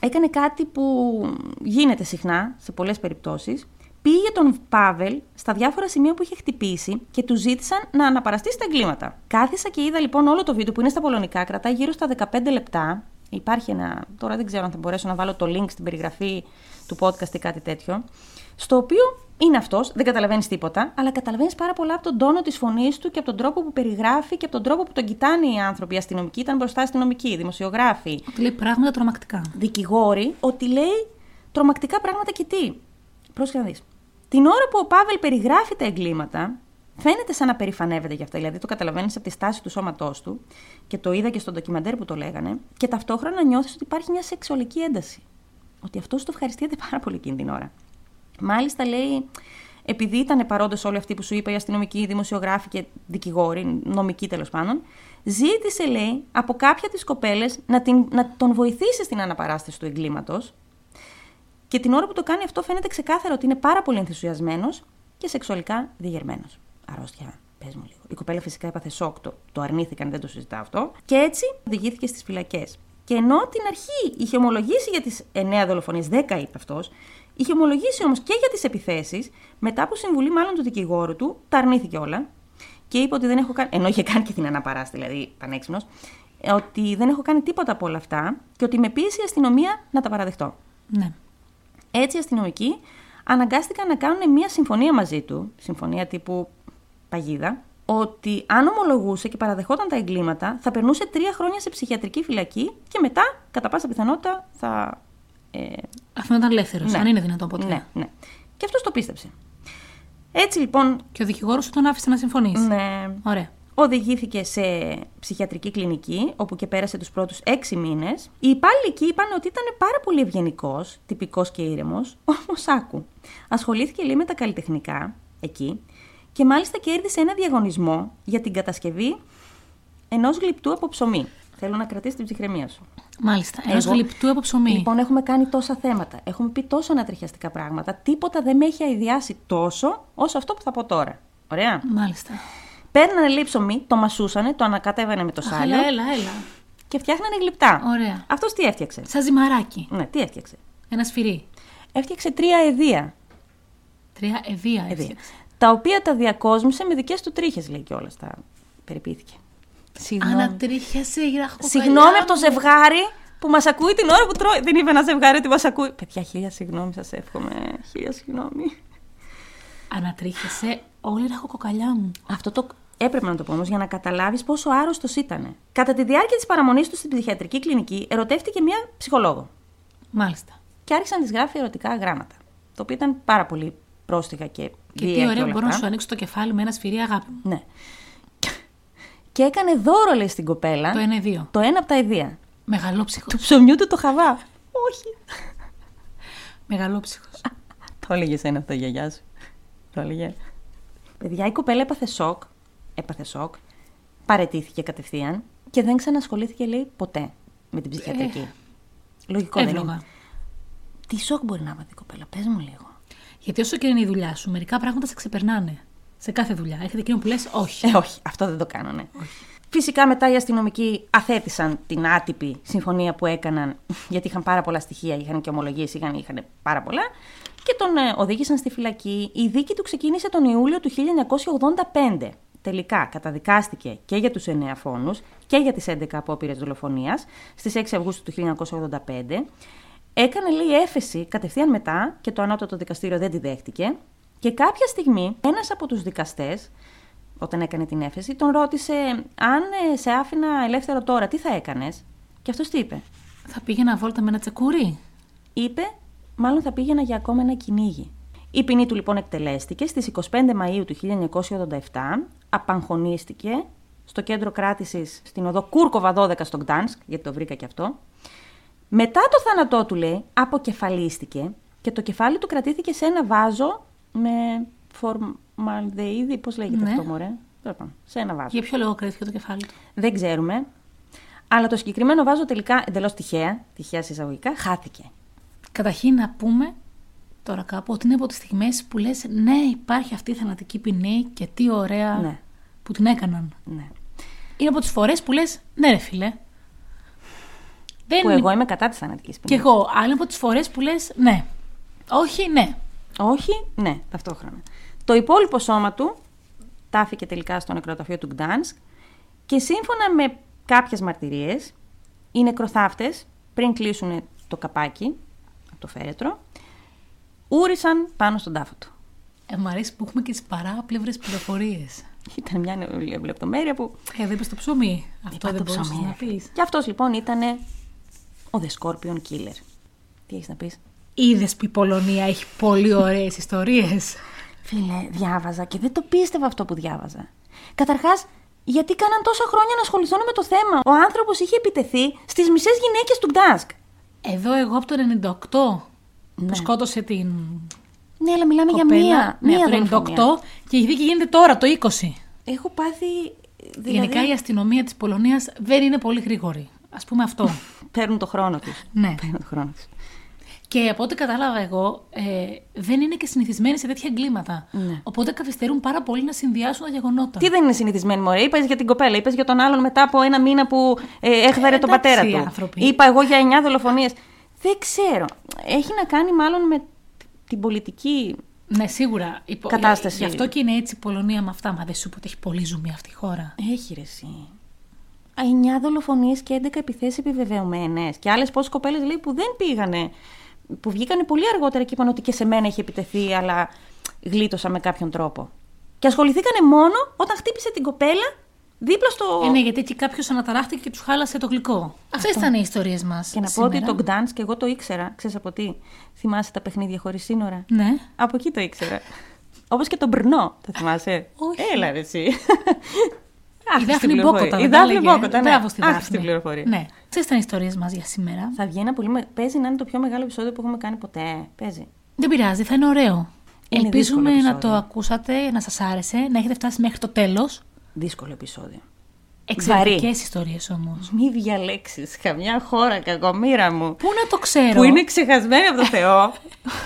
A: έκανε κάτι που γίνεται συχνά σε πολλές περιπτώσεις. Πήγε τον Πάβελ στα διάφορα σημεία που είχε χτυπήσει και του ζήτησαν να αναπαραστεί στα εγκλήματα. Κάθισα και είδα λοιπόν όλο το βίντεο που είναι στα πολωνικά, κρατάει γύρω στα 15 λεπτά. Υπάρχει ένα. Τώρα δεν ξέρω αν θα μπορέσω να βάλω το link στην περιγραφή του podcast ή κάτι τέτοιο. Στο οποίο είναι αυτός, δεν καταλαβαίνεις τίποτα, αλλά καταλαβαίνεις πάρα πολλά από τον τόνο της φωνής του και από τον τρόπο που περιγράφει και από τον τρόπο που τον κοιτάνε οι άνθρωποι. Οι αστυνομικοί ήταν μπροστά αστυνομικοί, δημοσιογράφοι,
B: Ότι λέει πράγματα τρομακτικά.
A: δικηγόροι, ότι λέει τρομακτικά πράγματα και τι. Πρόσεχε να δεις. Την ώρα που ο Πάβελ περιγράφει τα εγκλήματα, φαίνεται σαν να περηφανεύεται γι' αυτά. Δηλαδή το καταλαβαίνεις από τη στάση του σώματός του και το είδα και στο ντοκιμαντέρ που το λέγανε. Και ταυτόχρονα νιώθεις ότι υπάρχει μια σεξουαλική ένταση. Ότι αυτός το ευχαριστιέται πάρα πολύ εκείνη την ώρα. Μάλιστα λέει, επειδή ήταν παρόντες όλοι αυτοί που σου είπα, οι αστυνομικοί, οι δημοσιογράφοι και δικηγόροι, νομικοί τέλος πάντων, ζήτησε, λέει, από κάποια τι κοπέλες να, την, να τον βοηθήσει στην αναπαράσταση του εγκλήματος Και την ώρα που το κάνει αυτό φαίνεται ξεκάθαρα ότι είναι πάρα πολύ ενθουσιασμένος και σεξουαλικά διηγερμένο. Αρρώστια, πες μου λίγο. Η κοπέλα φυσικά έπαθε σοκ, το, το αρνήθηκαν, δεν το συζητάω αυτό. Και έτσι οδηγήθηκε στις φυλακές. Και ενώ την αρχή είχε ομολογήσει για τις 9 δολοφονίες, 10 είπε αυτός, είχε ομολογήσει όμως και για τις επιθέσεις, μετά από συμβουλή μάλλον του δικηγόρου του, τα αρνήθηκε όλα. Και είπε ότι δεν έχω κάνει. ενώ είχε κάνει και την αναπαράστη, δηλαδή πανέξυπνο, ότι δεν έχω κάνει τίποτα από όλα αυτά και ότι με πίεσε η αστυνομία να τα παραδεχτώ.
B: Ναι.
A: Έτσι οι αστυνομικοί αναγκάστηκαν να κάνουν μια συμφωνία μαζί του, συμφωνία τύπου παγίδα, ότι αν ομολογούσε και παραδεχόταν τα εγκλήματα, θα περνούσε τρία χρόνια σε ψυχιατρική φυλακή και μετά, κατά πάσα πιθανότητα, θα. Ε,
B: Αυτό ήταν ελεύθερος,
A: Ναι.
B: αν είναι δυνατόν ποτέ.
A: ναι, ναι. Και αυτός το πίστεψε. Έτσι λοιπόν,
B: Και ο δικηγόρος σου τον άφησε να συμφωνήσει.
A: ναι,
B: Ωραία.
A: Οδηγήθηκε σε ψυχιατρική κλινική, όπου και πέρασε τους πρώτους έξι μήνες. Οι υπάλληλοι εκεί είπαν ότι ήταν πάρα πολύ ευγενικός, τυπικός και ήρεμος, όμως άκου. Ασχολήθηκε λέει με τα καλλιτεχνικά εκεί και μάλιστα κέρδισε ένα διαγωνισμό για την κατασκευή ενός γλυπτού από ψωμί. Θέλω να κρατήσεις την ψυχραιμία σου.
B: Μάλιστα. Ενός
A: Εγώ-
B: γλυπτού από ψωμί.
A: Λοιπόν, έχουμε κάνει τόσα θέματα. Έχουμε πει τόσο ανατριχιαστικά πράγματα. Τίποτα δεν με έχει αειδιάσει τόσο όσο αυτό που θα πω τώρα. Ωραία.
B: Μάλιστα.
A: Παίρνανε λέει ψωμί, το μασούσανε, το ανακατέβανε με το
B: Αχ,
A: σάλιο
B: έλα, έλα, έλα.
A: και φτιάχνανε γλυπτά.
B: Ωραία.
A: Αυτός τι έφτιαξε;
B: Σαν ζυμαράκι.
A: Ναι, τι έφτιαξε;
B: Ένα σφυρί.
A: Έφτιαξε τρία εδία.
B: Τρία εδία
A: εδία
B: έφτιαξε.
A: τα οποία τα διακόσμησε με δικές του τρίχες, λέει κιόλας. Τα περιποιήθηκε. Συγγνώμη.
B: Ανατρίχιασε η ραχοκοκαλιά
A: Συγγνώμη από το
B: μου.
A: ζευγάρι που μας ακούει την ώρα που τρώει. Δεν είπε ένα ζευγάρι ότι μας ακούει. Παιδιά, χίλια συγγνώμη, σας εύχομαι. Χίλια συγγνώμη.
B: Ανατρίχιασε όλη η ραχοκοκαλιά μου.
A: Αυτό το έπρεπε να το πω όμως για να καταλάβεις πόσο άρρωστος ήταν. Κατά τη διάρκεια της παραμονής του στην ψυχιατρική κλινική, ερωτεύτηκε μία ψυχολόγο.
B: Μάλιστα.
A: Και άρχισε να της γράφει ερωτικά γράμματα. Το οποίο ήταν πάρα πολύ πρόστιχα και
B: Και
A: βία
B: τι
A: και
B: ωραία που
A: όλα
B: μπορώ να
A: αυτά.
B: σου ανοίξω το κεφάλι με ένα σφυρί αγάπη μου.
A: Ναι. Και έκανε δώρο, λέει στην κοπέλα,
B: Το ένα δύο.
A: το ένα από τα ιδία.
B: Μεγαλόψυχο.
A: Του ψωμιού του το χαβά. Όχι.
B: Μεγαλόψυχο.
A: Το έλεγε ένα αυτό η γιαγιά σου. Το έλεγε. Παιδιά, η κοπέλα έπαθε σοκ. Έπαθε σοκ. Παρετήθηκε κατευθείαν και δεν ξανασχολήθηκε, λέει, ποτέ με την ψυχιατρική. Λογικό δεν
B: Εύλογα.
A: είναι. Τι σοκ μπορεί να έπαθε η κοπέλα, πες μου λίγο.
B: Γιατί όσο και είναι η δουλειά σου, μερικά πράγματα σε ξεπερνάνε. Σε κάθε δουλειά. Έχετε εκείνο που λες, όχι.
A: Ε, όχι, αυτό δεν το κάνανε. Φυσικά μετά οι αστυνομικοί αθέτησαν την άτυπη συμφωνία που έκαναν, γιατί είχαν πάρα πολλά στοιχεία, είχαν και ομολογίε, είχαν, είχαν πάρα πολλά, και τον ε, οδήγησαν στη φυλακή. Η δίκη του ξεκίνησε τον Ιούλιο του 1985. Τελικά καταδικάστηκε και για τους 9 φόνους και για τις 11 απόπειρες δολοφονίας στις 6 Αυγούστου του 1985. Έκανε λέει έφεση κατευθείαν μετά και το ανώτατο δικαστήριο δεν τη δέχτηκε και κάποια στιγμή ένας από τους δικαστές όταν έκανε την έφεση, τον ρώτησε αν ε, σε άφηνα ελεύθερο τώρα, τι θα έκανες; Και αυτός τι είπε;
B: Θα πήγαινα βόλτα με ένα τσεκούρι;
A: Είπε, μάλλον θα πήγαινα για ακόμα ένα κυνήγι. Η ποινή του λοιπόν εκτελέστηκε στις 25 Μαΐου του 1987, απαγχωνίστηκε στο κέντρο κράτησης στην οδό Κούρκοβα 12 στο Γκτάνσκ, γιατί το βρήκα και αυτό. Μετά το θάνατό του, λέει, αποκεφαλίστηκε και το κεφάλι του κρατήθηκε σε ένα βάζο με φορμαλδεΐδη, πώς λέγεται
B: Ναι.
A: αυτό, μωρέ; Τέλος πάντων, Σε ένα βάζο.
B: Για ποιο λόγο κρατήθηκε το κεφάλι του;
A: Δεν ξέρουμε. Αλλά το συγκεκριμένο βάζο τελικά, εντελώς τυχαία, τυχαία εισαγωγικά, χάθηκε.
B: Καταρχήν να πούμε τώρα κάπου ότι είναι από τις στιγμές που λες: Ναι, υπάρχει αυτή η θανατική ποινή και τι ωραία
A: Ναι.
B: που την έκαναν.
A: Ναι.
B: Είναι από τις φορές που λες: Ναι, ρε φιλέ. Δεν
A: Που
B: είναι-
A: εγώ είμαι κατά της θανατικής
B: Κι
A: ποινή.
B: εγώ. Αλλά είναι από τις φορές που λες: Ναι. Όχι, ναι.
A: Όχι, ναι, ταυτόχρονα. Το υπόλοιπο σώμα του τάφηκε τελικά στο νεκροταφείο του Γκτάνσκ και σύμφωνα με κάποιες μαρτυρίες, οι νεκροθάφτες πριν κλείσουν το καπάκι από το φέρετρο, ούρισαν πάνω στον τάφο του.
B: Ε, μ' αρέσει που έχουμε και τις παράπλευρες πληροφορίες.
A: Ήταν μια νε- λεπτομέρεια που
B: Ε, δεν είπε το ψωμί. Αυτό
A: Είπα
B: δεν
A: το
B: μπορούσες
A: ψωμί,
B: να
A: ρε.
B: πεις.
A: Και αυτός λοιπόν ήταν ο The Scorpion Killer. Τι έχεις να πεις;
B: Είδες που η Πολωνία έχει πολύ ωραίες ιστορίες.
A: Φίλε, διάβαζα και δεν το πίστευα αυτό που διάβαζα. Καταρχάς, γιατί κάναν τόσα χρόνια να ασχοληθούν με το θέμα; Ο άνθρωπος είχε επιτεθεί στις μισές γυναίκες του Γκτάνσκ.
B: Εδώ εγώ από το 98
A: Ναι.
B: που σκότωσε την
A: Ναι, αλλά μιλάμε για
B: κοπέλα.
A: μία,
B: ναι,
A: μία
B: από το
A: δολοφονία.
B: 98 και η δίκη γίνεται τώρα, το 20.
A: Έχω πάθει. Δηλαδή,
B: Γενικά η αστυνομία της Πολωνίας δεν είναι πολύ γρήγορη. Ας πούμε αυτό.
A: Παίρνουν το χρόνο τους.
B: ναι.
A: Παίρνουν το χρόνο τους.
B: Και από ό,τι κατάλαβα εγώ, ε, δεν είναι και συνηθισμένοι σε τέτοια εγκλήματα.
A: Ναι.
B: Οπότε καθυστερούν πάρα πολύ να συνδυάσουν τα γεγονότα.
A: Τι δεν είναι συνηθισμένη μωρέ; Είπα για την κοπέλα, είπες για τον άλλον μετά από ένα μήνα που ε, έχδαρε τον
B: εντάξει,
A: πατέρα του.
B: άνθρωποι.
A: Είπα εγώ για 9 δολοφονίες. Δεν ξέρω. Έχει να κάνει μάλλον με την πολιτική.
B: Ναι, σίγουρα. Υπο...
A: Κατάσταση.
B: Γι' αυτό και είναι έτσι η Πολωνία με αυτά. Μα δεν σου πω ότι έχει πολύ ζουμί αυτή η χώρα.
A: Έχει ρε εσύ. 9 δολοφονίες και 11 επιθέσεις επιβεβαιωμένες. Και άλλες πόσες κοπέλες λέει που δεν πήγανε. Που βγήκανε πολύ αργότερα και είπαν ότι και σε μένα έχει επιτεθεί, αλλά γλίτωσα με κάποιον τρόπο. Και ασχοληθήκανε μόνο όταν χτύπησε την κοπέλα δίπλα στο.
B: Ε, ναι, γιατί εκεί κάποιος αναταράχτηκε και τους χάλασε το γλυκό. Αυτές ήταν οι ιστορίες μας.
A: Και να πω ότι το Gdansk και εγώ το ήξερα. Ξέρεις από τι; Θυμάσαι τα παιχνίδια χωρίς σύνορα;
B: Ναι.
A: Από εκεί το ήξερα. Όπως και τον Μπρνό, το θυμάσαι;
B: Όχι.
A: Έλα ρε εσύ.
B: Η Δάφνη Μπόκοτα.
A: Η
B: δεν
A: Δάφνη
B: έλεγε.
A: Μπόκοτα, ναι.
B: Μπράβο στη
A: Άχτη
B: Δάφνη.
A: πληροφορία.
B: Ναι. Αυτέ ήταν οι ιστορίες μας για σήμερα;
A: Θα βγει ένα πολύ. με- Παίζει να είναι το πιο μεγάλο επεισόδιο που έχουμε κάνει ποτέ. Παίζει.
B: Δεν πειράζει, θα είναι ωραίο.
A: Είναι
B: Ελπίζουμε
A: δύσκολο
B: να το
A: επεισόδιο.
B: ακούσατε, να σας άρεσε, να έχετε φτάσει μέχρι το τέλος.
A: Δύσκολο επεισόδιο.
B: Εξαιρετικές ιστορίες όμως.
A: Μη διαλέξεις καμιά χώρα, κακομήρα μου.
B: Πού να το ξέρω;
A: Που είναι ξεχασμένη από το Θεό.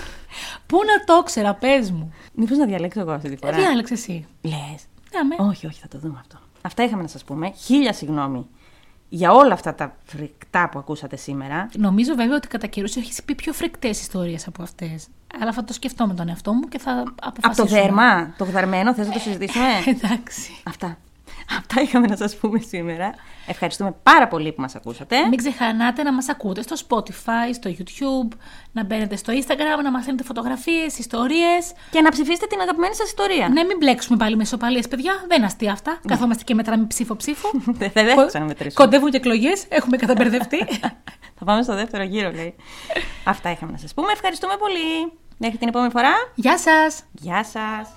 B: Πού να το ξέρα, πες μου.
A: Μήπως να διαλέξω εγώ αυτή τη φορά;
B: Διάλεξε εσύ.
A: Λες.
B: Ναι, με.
A: Όχι, όχι, θα το δούμε αυτό. Αυτά είχαμε να σας πούμε. Χίλια συγγνώμη για όλα αυτά τα φρικτά που ακούσατε σήμερα.
B: Νομίζω βέβαια ότι κατά καιρούς έχεις πει πιο φρικτές ιστορίες από αυτές. Αλλά θα το σκεφτώ με τον εαυτό μου και θα
A: Από
B: αποφασίσω.
A: το δέρμα, το γδαρμένο, θες να το συζητήσουμε;
B: Εντάξει.
A: Αυτά. Αυτά είχαμε να σας πούμε σήμερα. Ευχαριστούμε πάρα πολύ που μας ακούσατε.
B: Μην ξεχανάτε να μας ακούτε στο Spotify, στο YouTube, να μπαίνετε στο Instagram, να μας στέλνετε φωτογραφίες, ιστορίες.
A: Και να ψηφίσετε την αγαπημένη σας ιστορία.
B: Ναι, μην μπλέξουμε πάλι με ισοπαλίες, παιδιά. Δεν είναι αστεία αυτά. Καθόμαστε και μετράμε ψήφο ψήφο.
A: Δεν δεν θα ξαναμετρήσουμε.
B: Κοντεύουν και εκλογές. Έχουμε καταμπερδευτεί.
A: Θα πάμε στο δεύτερο γύρο, λέει. Αυτά είχαμε να σας πούμε. Ευχαριστούμε πολύ. Μέχρι την επόμενη φορά.
B: Γεια σας!
A: Γεια σας.